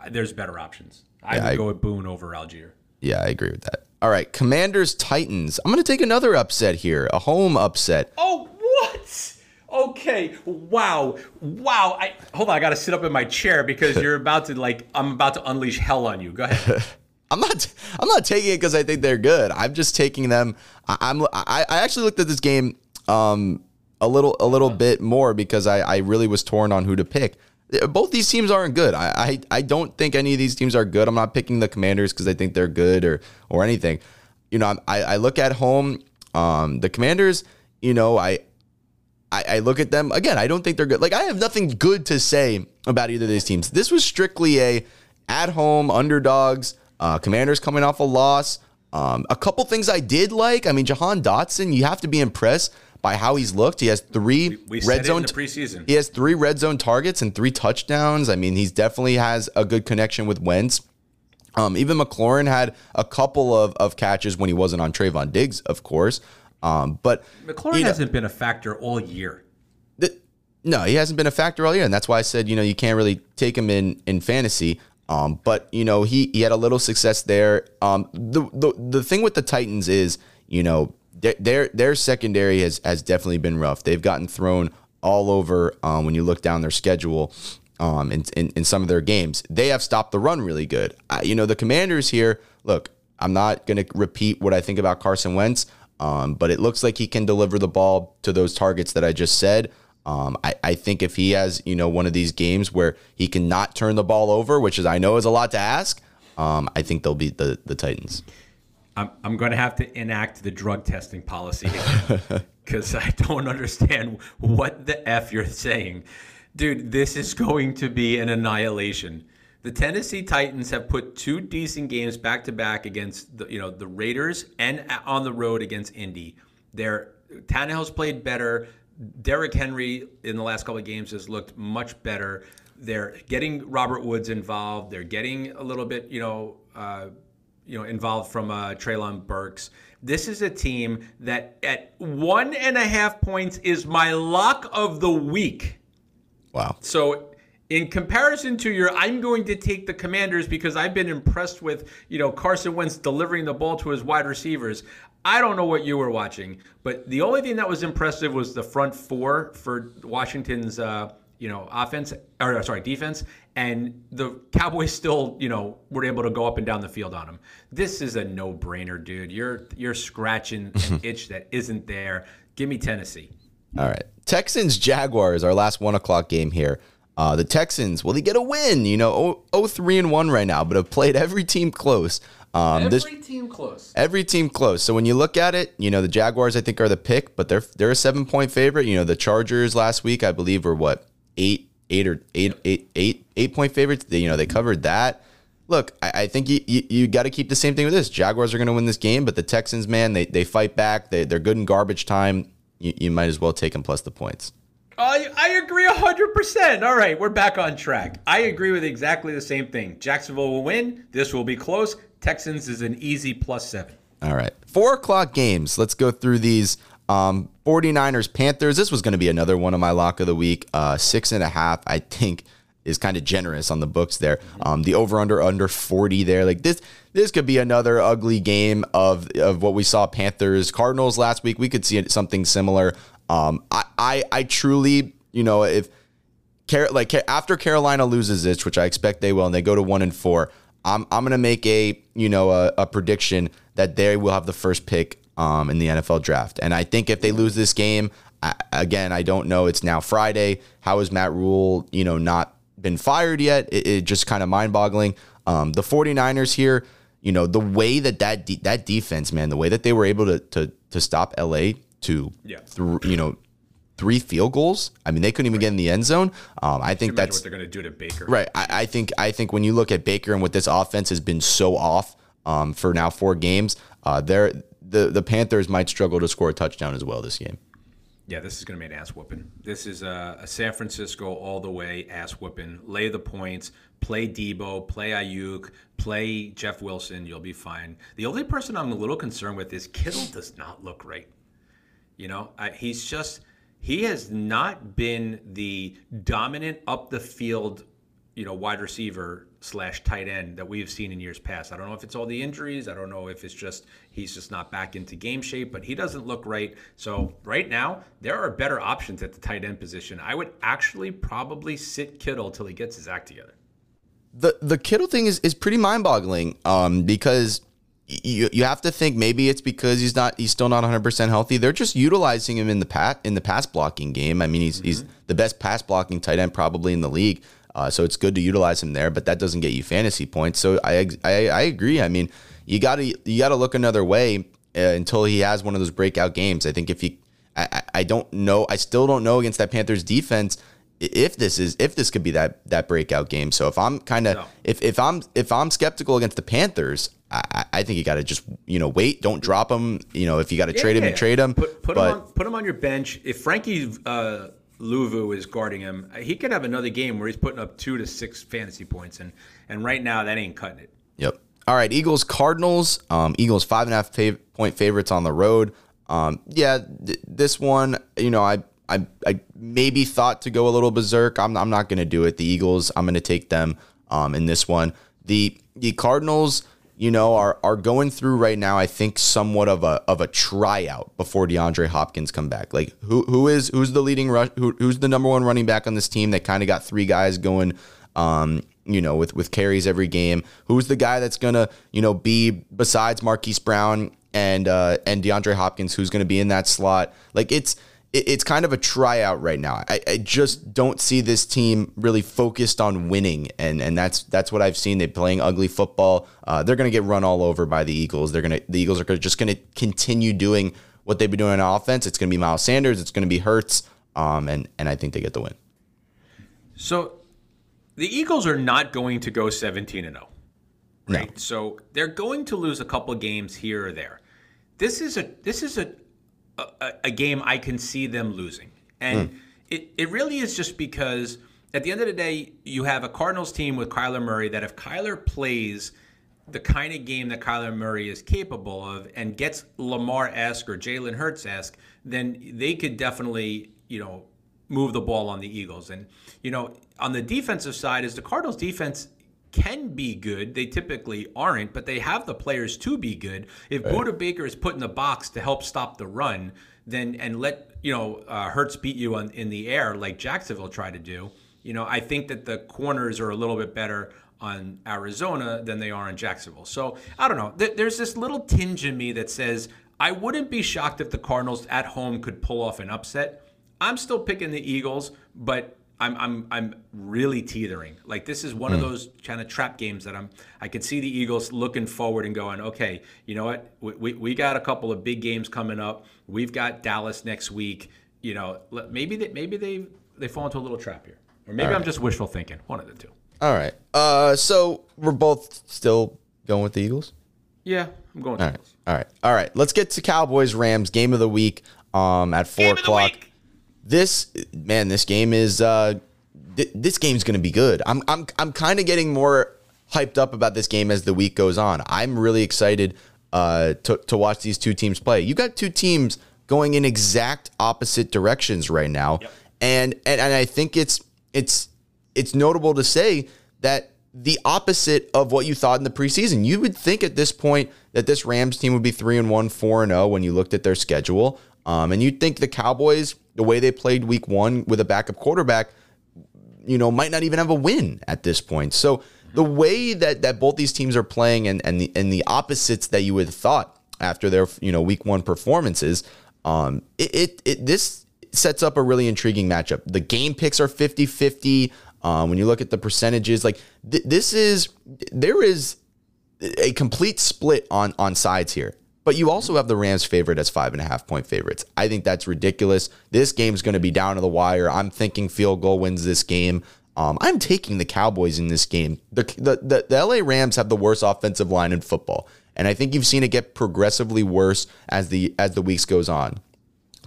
there's better options. I would I- go with Boone over Allgeier. Yeah, I agree with that. All right, Commanders Titans. I'm going to take another upset here, a home upset. Oh, what? Okay. Wow. Wow. I hold on. I got to sit up in my chair because you're (laughs) about to like. I'm about to unleash hell on you. Go ahead. (laughs) I'm not. I'm not taking it because I think they're good. I'm just taking them. I, I'm. I, I actually looked at this game um, a little a little bit more because I, I really was torn on who to pick. Both these teams aren't good. I, I I don't think any of these teams are good. I'm not picking the Commanders because I think they're good or or anything. You know, I, I look at home. Um, the Commanders. You know, I I, I look at them again. I don't think they're good. Like I have nothing good to say about either of these teams. This was strictly a at home underdogs. Uh, commanders coming off a loss. Um, a couple things I did like. I mean, Jahan Dotson. You have to be impressed by how he's looked. He has three We said red zone the preseason. He has three red zone targets and three touchdowns. I mean, he's definitely has a good connection with Wentz. Um, even McLaurin had a couple of, of catches when he wasn't on Trevon Diggs, of course. Um, but McLaurin you know- hasn't been a factor all year. the, no, he hasn't been a factor all year, and that's why I said you know you can't really take him in in fantasy. Um, but you know he he had a little success there. Um, the the the thing with the Titans is you know their their, their secondary has has definitely been rough. They've gotten thrown all over um, when you look down their schedule. Um, in, in, in some of their games, they have stopped the run really good. Uh, you know, the commanders here, look, I'm not going to repeat what I think about Carson Wentz, um, but it looks like he can deliver the ball to those targets that I just said. Um, I, I think if he has, you know, one of these games where he cannot turn the ball over, which is I know is a lot to ask, um, I think they'll beat the, the Titans. I'm, I'm going to have to enact the drug testing policy because (laughs) I don't understand what the F you're saying. Dude, this is going to be an annihilation. The Tennessee Titans have put two decent games back to back against the you know the Raiders and on the road against Indy. Their Tannehill's played better. Derrick Henry in the last couple of games has looked much better. They're getting Robert Woods involved. They're getting a little bit, you know, uh, you know, involved from uh, Treylon Burks. This is a team that at one and a half points is my lock of the week. Wow. So, in comparison to your, I'm going to take the Commanders because I've been impressed with you know Carson Wentz delivering the ball to his wide receivers. I don't know what you were watching, but the only thing that was impressive was the front four for Washington's uh, you know offense or sorry defense, and the Cowboys still you know were able to go up and down the field on them. This is a no-brainer, dude. You're you're scratching an (laughs) itch that isn't there. Give me Tennessee. All right. Texans Jaguars, our last one o'clock game here. Uh, the Texans, will they get a win? You know, 0 3 and 1 right now, but have played every team close. Um, this, team close. every team close. So when you look at it, you know, the Jaguars, I think, are the pick, but they're they're a seven point favorite. You know, the Chargers last week, I believe, were what, eight, eight or eight, eight, eight, eight point favorites. They, you know, they covered that. Look, I, I think you, you, you got to keep the same thing with this. Jaguars are going to win this game, but the Texans, man, they, they fight back. They, they're good in garbage time. You, you might as well take them plus the points. I, I agree 100%. All right, we're back on track. I agree with exactly the same thing. Jacksonville will win. This will be close. Texans is an easy plus seven. All right. Four o'clock games. Let's go through these. Um, 49ers, Panthers. This was going to be another one of my lock of the week. Uh, six and a half, I think, is kind of generous on the books there. Um, the over under under 40 there. Like this, this could be another ugly game of of what we saw Panthers Cardinals last week. We could see something similar. Um, I, I, I truly, you know, if Car- like after Carolina loses this, which I expect they will, and they go to one and four, I'm I'm gonna make a you know a, a prediction that they will have the first pick um, in the NFL draft, and I think if they lose this game, I, again I don't know. It's now Friday. How has Matt Rhule you know not been fired yet? It, it just kind of mind boggling. Um, the 49ers here, you know the way that that de- that defense, man, the way that they were able to to to stop LA to Yeah. you know three field goals. I mean, they couldn't even get in the end zone. Um, I think that's what they're going to do to Baker. right. I, I think I think when you look at Baker and what this offense has been so off um, for now four games, uh, they're the the Panthers might struggle to score a touchdown as well this game. Yeah, this is going to be an ass whooping. This is a, a San Francisco all the way ass whooping. Lay the points, play Deebo, play Aiyuk, play Jeff Wilson. You'll be fine. The only person I'm a little concerned with is Kittle does not look right. You know, I, he's just he has not been the dominant up the field, you know, wide receiver slash tight end that we've seen in years past. I don't know if it's all the injuries. I don't know if it's just he's just not back into game shape, but he doesn't look right. So right now, there are better options at the tight end position. I would actually probably sit Kittle till he gets his act together. The the Kittle thing is is pretty mind boggling. Um, because you you have to think maybe it's because he's not he's still not 100 percent healthy. They're just utilizing him in the pat in the pass blocking game. I mean, he's mm-hmm. he's the best pass blocking tight end probably in the league. Uh, so it's good to utilize him there, but that doesn't get you fantasy points. So I I, I agree. I mean, you got to you got to look another way uh, until he has one of those breakout games. I think if he, I, I don't know, I still don't know against that Panthers defense if this is if this could be that that breakout game. So if I'm kind of no. if if I'm if I'm skeptical against the Panthers, I, I think you got to just you know wait, don't drop him. You know if you got to yeah, trade him, yeah. trade him. Put, put but, him on put him on your bench. If Frankie uh, Luvu is guarding him, he could have another game where he's putting up two to six fantasy points, and and right now that ain't cutting it. Yep. All right, Eagles Cardinals. Um, Eagles five and a half fav- point favorites on the road. Um, yeah, th- this one, you know, I I I maybe thought to go a little berserk. I'm I'm not going to do it. The Eagles, I'm going to take them um, in this one. The the Cardinals you know, are are going through right now. I think somewhat of a of a tryout before DeAndre Hopkins come back. Like who who is who's the leading rush? Who, who's the number one running back on this team that kind of got three guys going? Um, you know, with with carries every game. Who's the guy that's gonna you know be besides Marquise Brown and uh, and DeAndre Hopkins? Who's gonna be in that slot? Like it's it, it's kind of a tryout right now. I, I just don't see this team really focused on winning, and and that's that's what I've seen. They're playing ugly football. Uh, they're going to get run all over by the Eagles. They're going to the Eagles are just going to continue doing what they've been doing on offense. It's going to be Miles Sanders. It's going to be Hurts. Um, and and I think they get the win. So, the Eagles are not going to go seventeen and zero, oh, right? No. So they're going to lose a couple games here or there. This is a this is a a, a game I can see them losing. And mm. it, it really is just because at the end of the day, you have a Cardinals team with Kyler Murray that if Kyler plays the kind of game that Kyler Murray is capable of and gets Lamar esque or Jalen Hurts esque, then they could definitely, you know, move the ball on the Eagles. And, you know, on the defensive side, is the Cardinals defense can be good. They typically aren't, but they have the players to be good. If right. Budda Baker is put in the box to help stop the run, then and let you know uh, Hurts beat you on, in the air like Jacksonville tried to do. You know, I think that the corners are a little bit better on Arizona than they are in Jacksonville. So I don't know. There's this little tinge in me that says I wouldn't be shocked if the Cardinals at home could pull off an upset. I'm still picking the Eagles, but I'm I'm I'm really teetering. Like this is one mm. of hmm. those kind of trap games that I'm. I can see the Eagles looking forward and going, okay, you know what? We, we, we got a couple of big games coming up. We've got Dallas next week. You know, maybe they maybe they they fall into a little trap here, or maybe I'm just wishful thinking. One of the two. All right. Uh, so we're both still going with the Eagles. Yeah, I'm going. All right. Eagles. All right. All right. Let's get to Cowboys Rams game of the week. Um, at four game o'clock this man, this game is uh, th- this game's going to be good. I'm I'm I'm kind of getting more hyped up about this game as the week goes on. I'm really excited uh, to to watch these two teams play. You got two teams going in exact opposite directions right now, yep. and, and and I think it's it's it's notable to say that the opposite of what you thought in the preseason. You would think at this point that this Rams team would be three and one, four and zero oh when you looked at their schedule. Um, and you'd think the Cowboys, the way they played week one with a backup quarterback, you know, might not even have a win at this point. So the way that that both these teams are playing and and the and the opposites that you would have thought after their you know week one performances, um, it, it, it this sets up a really intriguing matchup. The game picks are 50-50. Um, when you look at the percentages, like th- this is there is a complete split on on sides here. But you also have the Rams favorite as five and a half point favorites. I think that's ridiculous. This game's going to be down to the wire. I'm thinking field goal wins this game. Um, I'm taking the Cowboys in this game. The, the, the, the LA Rams have the worst offensive line in football. And I think you've seen it get progressively worse as the as the weeks goes on.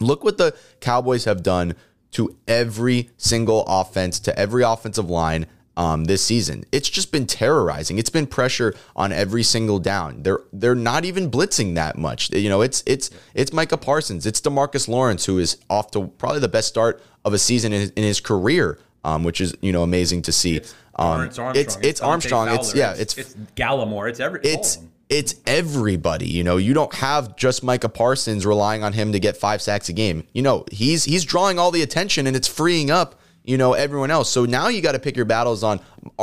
Look what the Cowboys have done to every single offense, to every offensive line um, this season. It's just been terrorizing. It's been pressure on every single down. They're they're not even blitzing that much. You know, it's it's it's Micah Parsons. It's Demarcus Lawrence who is off to probably the best start of a season in his, in his career, um, which is you know amazing to see. Um, Lawrence Armstrong. it's it's Dante Armstrong. It's yeah. It's it's Gallimore. It's every. it's it's everybody. You know, you don't have just Micah Parsons relying on him to get five sacks a game. You know, he's he's drawing all the attention and it's freeing up, you know, everyone else. So now you got to pick your battles on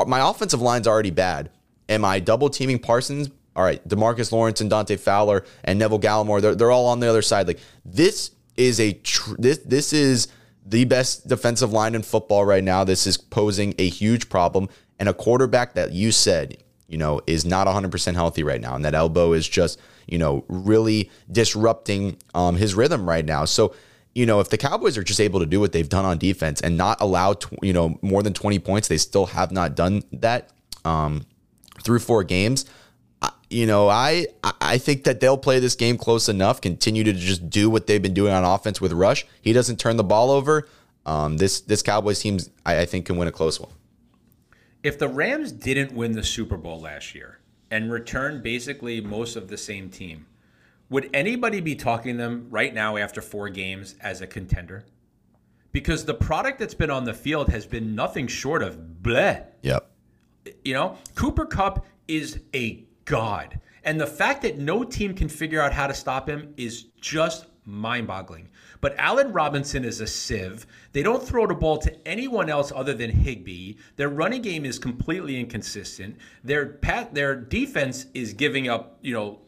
my offensive line's already bad. Am I double teaming Parsons? All right, Demarcus Lawrence and Dante Fowler and Neville Gallimore, they're, they're all on the other side. Like this is a tr- this this is the best defensive line in football right now. This is posing a huge problem and a quarterback that you said you know, is not 100% healthy right now. And that elbow is just, you know, really disrupting um, his rhythm right now. So, you know, if the Cowboys are just able to do what they've done on defense and not allow, tw- you know, more than 20 points, they still have not done that um, through four games. I- You know, I I think that they'll play this game close enough, continue to just do what they've been doing on offense with Rush. He doesn't turn the ball over. Um, this this Cowboys team, I, I think, can win a close one. If the Rams didn't win the Super Bowl last year and return basically most of the same team, would anybody be talking them right now after four games as a contender? Because the product that's been on the field has been nothing short of bleh. Yep. You know, Cooper Kupp is a god. And the fact that no team can figure out how to stop him is just mind boggling. But Allen Robinson is a sieve. They don't throw the ball to anyone else other than Higbee. Their running game is completely inconsistent. Their pat, their defense is giving up, you know,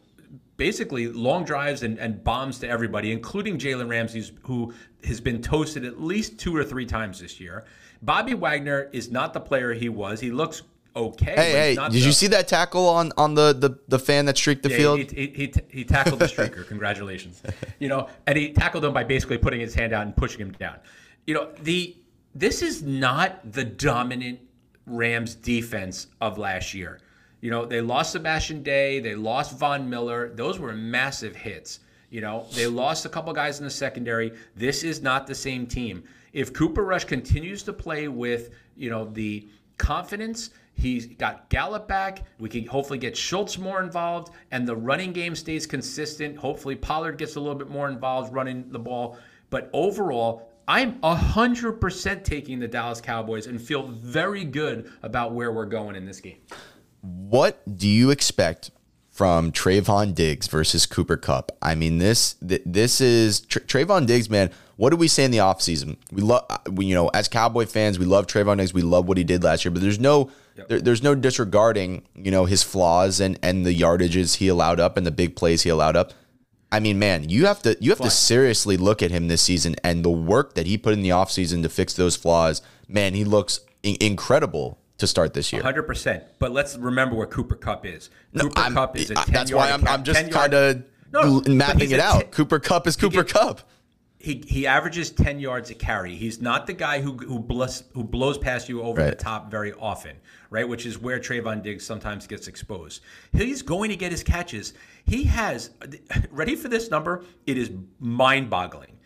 basically long drives and, and bombs to everybody, including Jalen Ramsey, who has been toasted at least two or three times this year. Bobby Wagner is not the player he was. He looks okay. Hey, hey, did the- you see that tackle on on the the, the fan that streaked the yeah, field? He, he, he, he tackled the streaker. (laughs) Congratulations. You know, and he tackled him by basically putting his hand out and pushing him down. You know, the this is not the dominant Rams defense of last year. You know, they lost Sebastian Day, they lost Von Miller. Those were massive hits. You know, they lost a couple guys in the secondary. This is not the same team. If Cooper Rush continues to play with, you know, the confidence, he's got Gallup back. We can hopefully get Schultz more involved, and the running game stays consistent. Hopefully, Pollard gets a little bit more involved running the ball. But overall, I'm 100% taking the Dallas Cowboys and feel very good about where we're going in this game. What do you expect from Trevon Diggs versus Cooper Kupp? I mean, this th- this is Tra- Trevon Diggs, man. What did we say in the offseason? We love, we, you know, as Cowboy fans, we love Trevon Diggs. We love what he did last year, but there's no, there, there's no disregarding, you know, his flaws and and the yardages he allowed up and the big plays he allowed up. I mean, man, you have to you have to seriously look at him this season and the work that he put in the offseason to fix those flaws. Man, he looks in- incredible to start this year. Hundred percent. But let's remember where Cooper Kupp is. Cooper Kupp is a I- ten that's yard. why I'm, I'm just 10 kind of No, mapping it out. ten- Cooper Kupp is Cooper get- Cup. He he averages ten yards a carry. He's not the guy who who blows who blows past you over the top very often, right? Which is where Trevon Diggs sometimes gets exposed. He's going to get his catches. He has (laughs) ready for this number. It is mind boggling.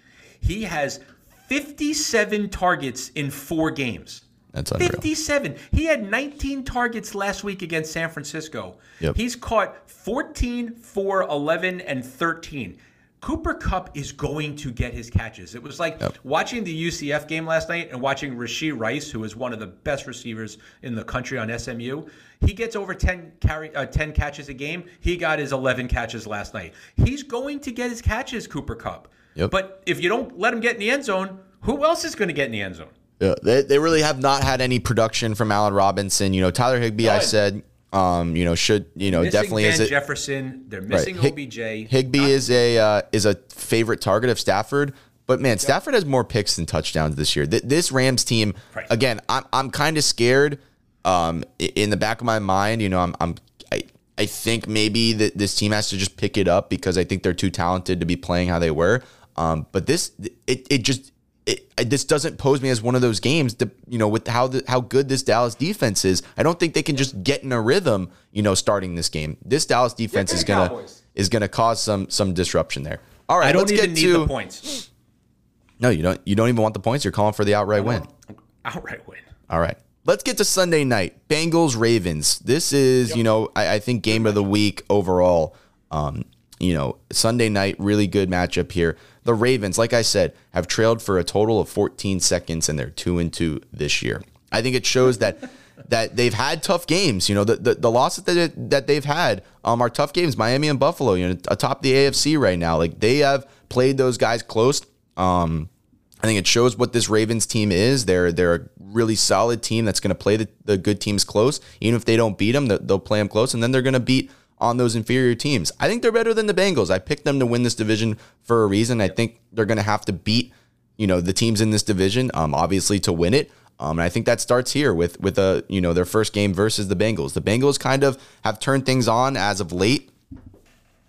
He has fifty seven targets in four games. That's unreal. 57. He had 19 targets last week against San Francisco. Yep. He's caught 14, 4, 11, and 13. Cooper Kupp is going to get his catches. It was like watching the UCF game last night and watching Rashee Rice, who is one of the best receivers in the country on SMU. He gets over 10 carry uh, 10 catches a game. He got his 11 catches last night. He's going to get his catches, Cooper Kupp. Yep. But if you don't let him get in the end zone, who else is going to get in the end zone? Yeah, they, they really have not had any production from Allen Robinson. You know, Tyler Higbee, I said, um, you know, should you know missing definitely Van is it. Jefferson. They're missing Hig- OBJ. Higbee is a uh, is a favorite target of Stafford, but man, Stafford has more picks than touchdowns this year. Th- this Rams team, Right. again, I'm I'm kind of scared. Um, in the back of my mind, you know, I'm I'm I, I think maybe that this team has to just pick it up because I think they're too talented to be playing how they were. Um, but this it it just. It, it- this doesn't pose me as one of those games. To, you know, with how the, how good this Dallas defense is, I don't think they can just get in a rhythm. You know, starting this game, this Dallas defense is gonna Cowboys. is going to cause some some disruption there. All right, I don't let's even get need to the points. no. You don't. You don't even want the points. You're calling for the outright win. Outright win. All right. let's get to Sunday night. Bengals Ravens. This is, yep. you know, I, I, think game of the week overall. Um, you know, Sunday night, really good matchup here. The Ravens, like I said, have trailed for a total of 14 seconds and they're two and two this year. I think it shows that (laughs) that they've had tough games. You know, the the, the losses that that they've had um, are tough games. Miami and Buffalo, you know, atop the AFC right now. Like they have played those guys close. Um, I think it shows what this Ravens team is. They're they're a really solid team that's going to play the, the good teams close. Even if they don't beat them, they'll play them close, and then they're going to beat on those inferior teams. I think they're better than the Bengals. I picked them to win this division for a reason. I think they're going to have to beat you know the teams in this division, um, obviously to win it. Um, and I think that starts here with with a you know their first game versus the Bengals. The Bengals kind of have turned things on as of late.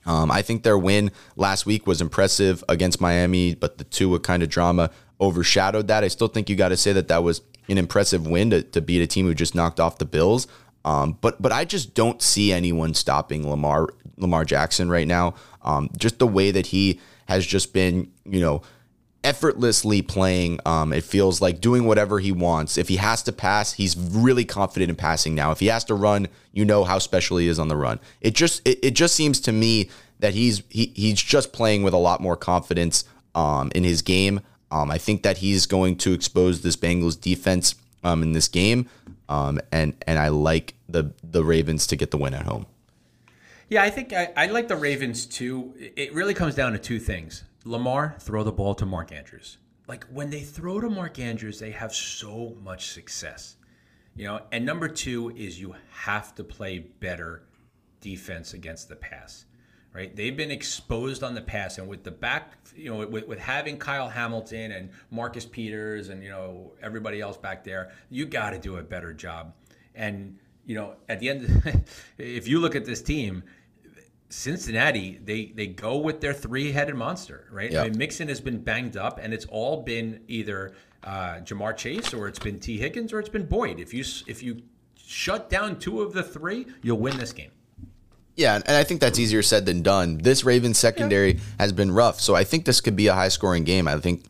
Um, I think their win last week was impressive against Miami, but the two Tua kind of drama overshadowed that. I still think you got to say that that was an impressive win to, to beat a team who just knocked off the Bills. Um, but but I just don't see anyone stopping Lamar Lamar Jackson right now. Um, just the way that he has just been, you know, effortlessly playing. Um, it feels like doing whatever he wants. If he has to pass, he's really confident in passing now. If he has to run, you know how special he is on the run. It just it, it just seems to me that he's he, he's just playing with a lot more confidence um, in his game. Um, I think that he's going to expose this Bengals defense um, in this game, um, and and I like the the Ravens to get the win at home. Yeah, I think I, I like the Ravens too. It really comes down to two things. Lamar, throw the ball to Mark Andrews. Like when they throw to Mark Andrews, they have so much success. You know, and number two is you have to play better defense against the pass. Right? They've been exposed on the pass, and with the back, you know, with, with having Kyle Hamilton and Marcus Peters and you know everybody else back there, you got to do a better job. And you know, at the end, (laughs) if you look at this team, Cincinnati, they they go with their three headed monster, right? Yep. I mean, Mixon has been banged up, and it's all been either uh, Ja'Marr Chase or it's been Tee Higgins or it's been Boyd. If you if you shut down two of the three, you'll win this game. Yeah, and I think that's easier said than done. This Ravens secondary yeah. has been rough, so I think this could be a high scoring game. I think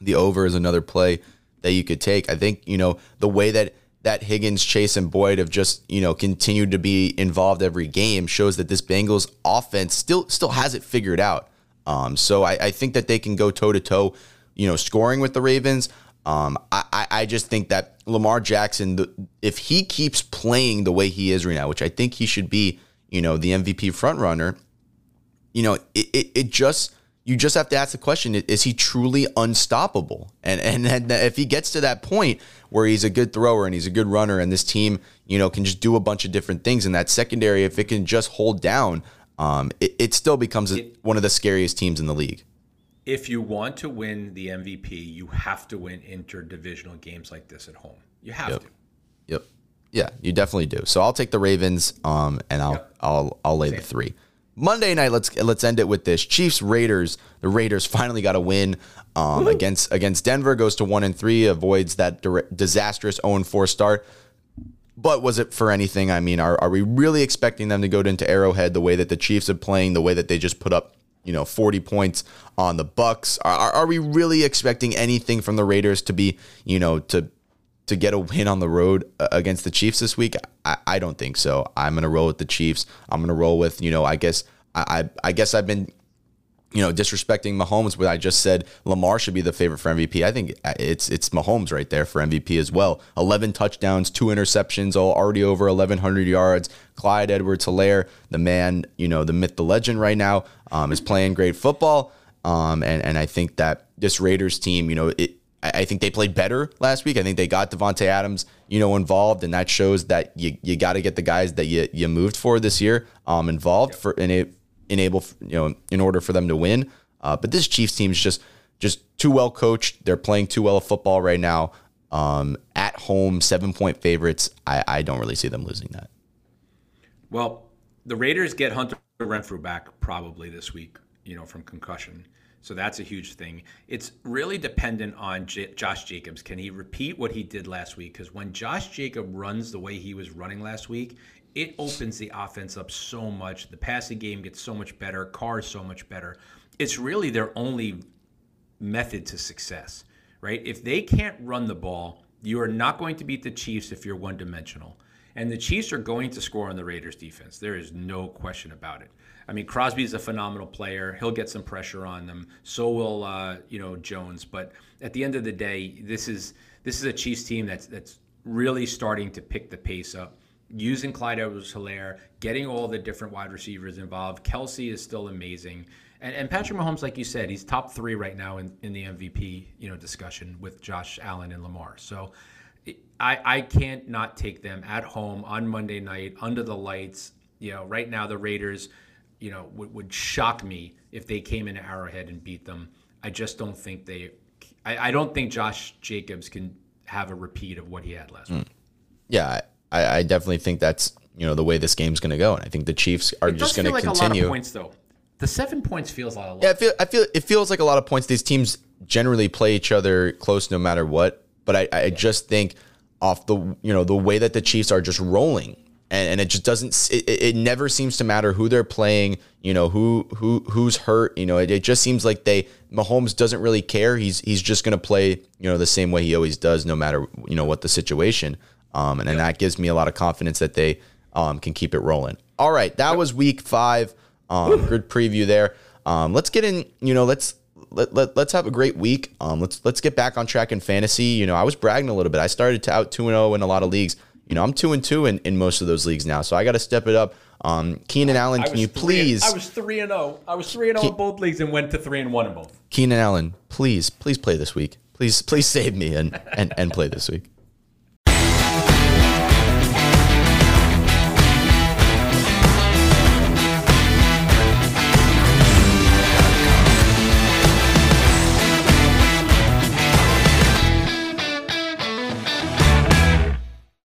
the over is another play that you could take. I think you know the way that that Higgins, Chase, and Boyd have just you know continued to be involved every game shows that this Bengals offense still still has it figured out. Um, so I, I think that they can go toe to toe, you know, scoring with the Ravens. Um, I, I just think that Lamar Jackson, if he keeps playing the way he is right now, which I think he should be, you know, the MVP front runner, you know, it, it, it just you just have to ask the question: Is he truly unstoppable? And and, and if he gets to that point where he's a good thrower and he's a good runner, and this team, you know, can just do a bunch of different things in that secondary, if it can just hold down, um, it, it still becomes one of the scariest teams in the league. If you want to win the MVP, you have to win interdivisional games like this at home. You have yep. to. Yep. Yeah, you definitely do. So I'll take the Ravens, um, and I'll yep. I'll I'll lay Same. the three. Monday night, let's let's end it with this: Chiefs Raiders. The Raiders (laughs) finally got a win um, against against Denver. Goes to one and three, avoids that disastrous zero and four start. But was it for anything? I mean, are are we really expecting them to go into Arrowhead the way that the Chiefs are playing, the way that they just put up, you know, forty points on the Bucs? Are are we really expecting anything from the Raiders to be, you know, to to get a win on the road uh, against the Chiefs this week? I, I don't think so. I'm gonna roll with the Chiefs. I'm gonna roll with you know. I guess I I, I guess I've been you know disrespecting Mahomes, but I just said Lamar should be the favorite for MVP. I think it's it's Mahomes right there for MVP as well. 11 touchdowns, two interceptions, all already over 1100 yards. Clyde Edwards-Helaire, the man, you know, the myth, the legend right now, um, is playing great football. Um, and and I think that this Raiders team, you know, it I think they played better last week. I think they got Davante Adams, you know, involved, and that shows that you you got to get the guys that you you moved for this year um involved for ena- enable you know in order for them to win. Uh, but this Chiefs team is just just too well coached. They're playing too well of football right now. Um, at home, seven point favorites. I, I don't really see them losing that. Well, the Raiders get Hunter Renfrow back probably this week. You know, from concussion. So that's a huge thing. It's really dependent on J- Josh Jacobs. Can he repeat what he did last week? Because when Josh Jacob runs the way he was running last week, it opens the offense up so much. The passing game gets so much better. Carr is so much better. It's really their only method to success, right? If they can't run the ball, You are not going to beat the Chiefs if you're one dimensional. And the Chiefs are going to score on the Raiders defense. There is no question about it. I mean, Crosby's a phenomenal player. He'll get some pressure on them. So will uh, you know Jones. But at the end of the day, this is this is a Chiefs team that's that's really starting to pick the pace up. Using Clyde Edwards-Helaire, getting all the different wide receivers involved. Kelce is still amazing. And, and Patrick Mahomes, like you said, he's top three right now in, in the MVP you know discussion with Josh Allen and Lamar. So I, I can't not take them at home on Monday night under the lights. You know, right now the Raiders, you know, would, would shock me if they came into Arrowhead and beat them. I just don't think they. I, I don't think Josh Jacobs can have a repeat of what he had last mm. week. Yeah, I, I definitely think that's you know the way this game's going to go, and I think the Chiefs are just going to like continue. A lot of points though. The seven points feels like a lot. Yeah, I feel I feel it feels like a lot of points. These teams generally play each other close no matter what, but I, I just think off the you know the way that the Chiefs are just rolling. And, and it just doesn't. It, it never seems to matter who they're playing. You know who who who's hurt. You know it, it just seems like they Mahomes doesn't really care. He's he's just gonna play you know the same way he always does, no matter you know what the situation. Um, and, and that gives me a lot of confidence that they um, can keep it rolling. All right, that was week five. Um, good preview there. Um, let's get in. You know, let's let, let let's have a great week. Um, let's let's get back on track in fantasy. You know, I was bragging a little bit. I started to out two and zero oh in a lot of leagues. You know, I'm two and two in, in most of those leagues now, so I got to step it up. Um, Keenan Allen, can you please? I was three and zero. I was three and zero in both leagues and went to three and one in both. Keenan Allen, please, please play this week. Please, please save me and and and play this week.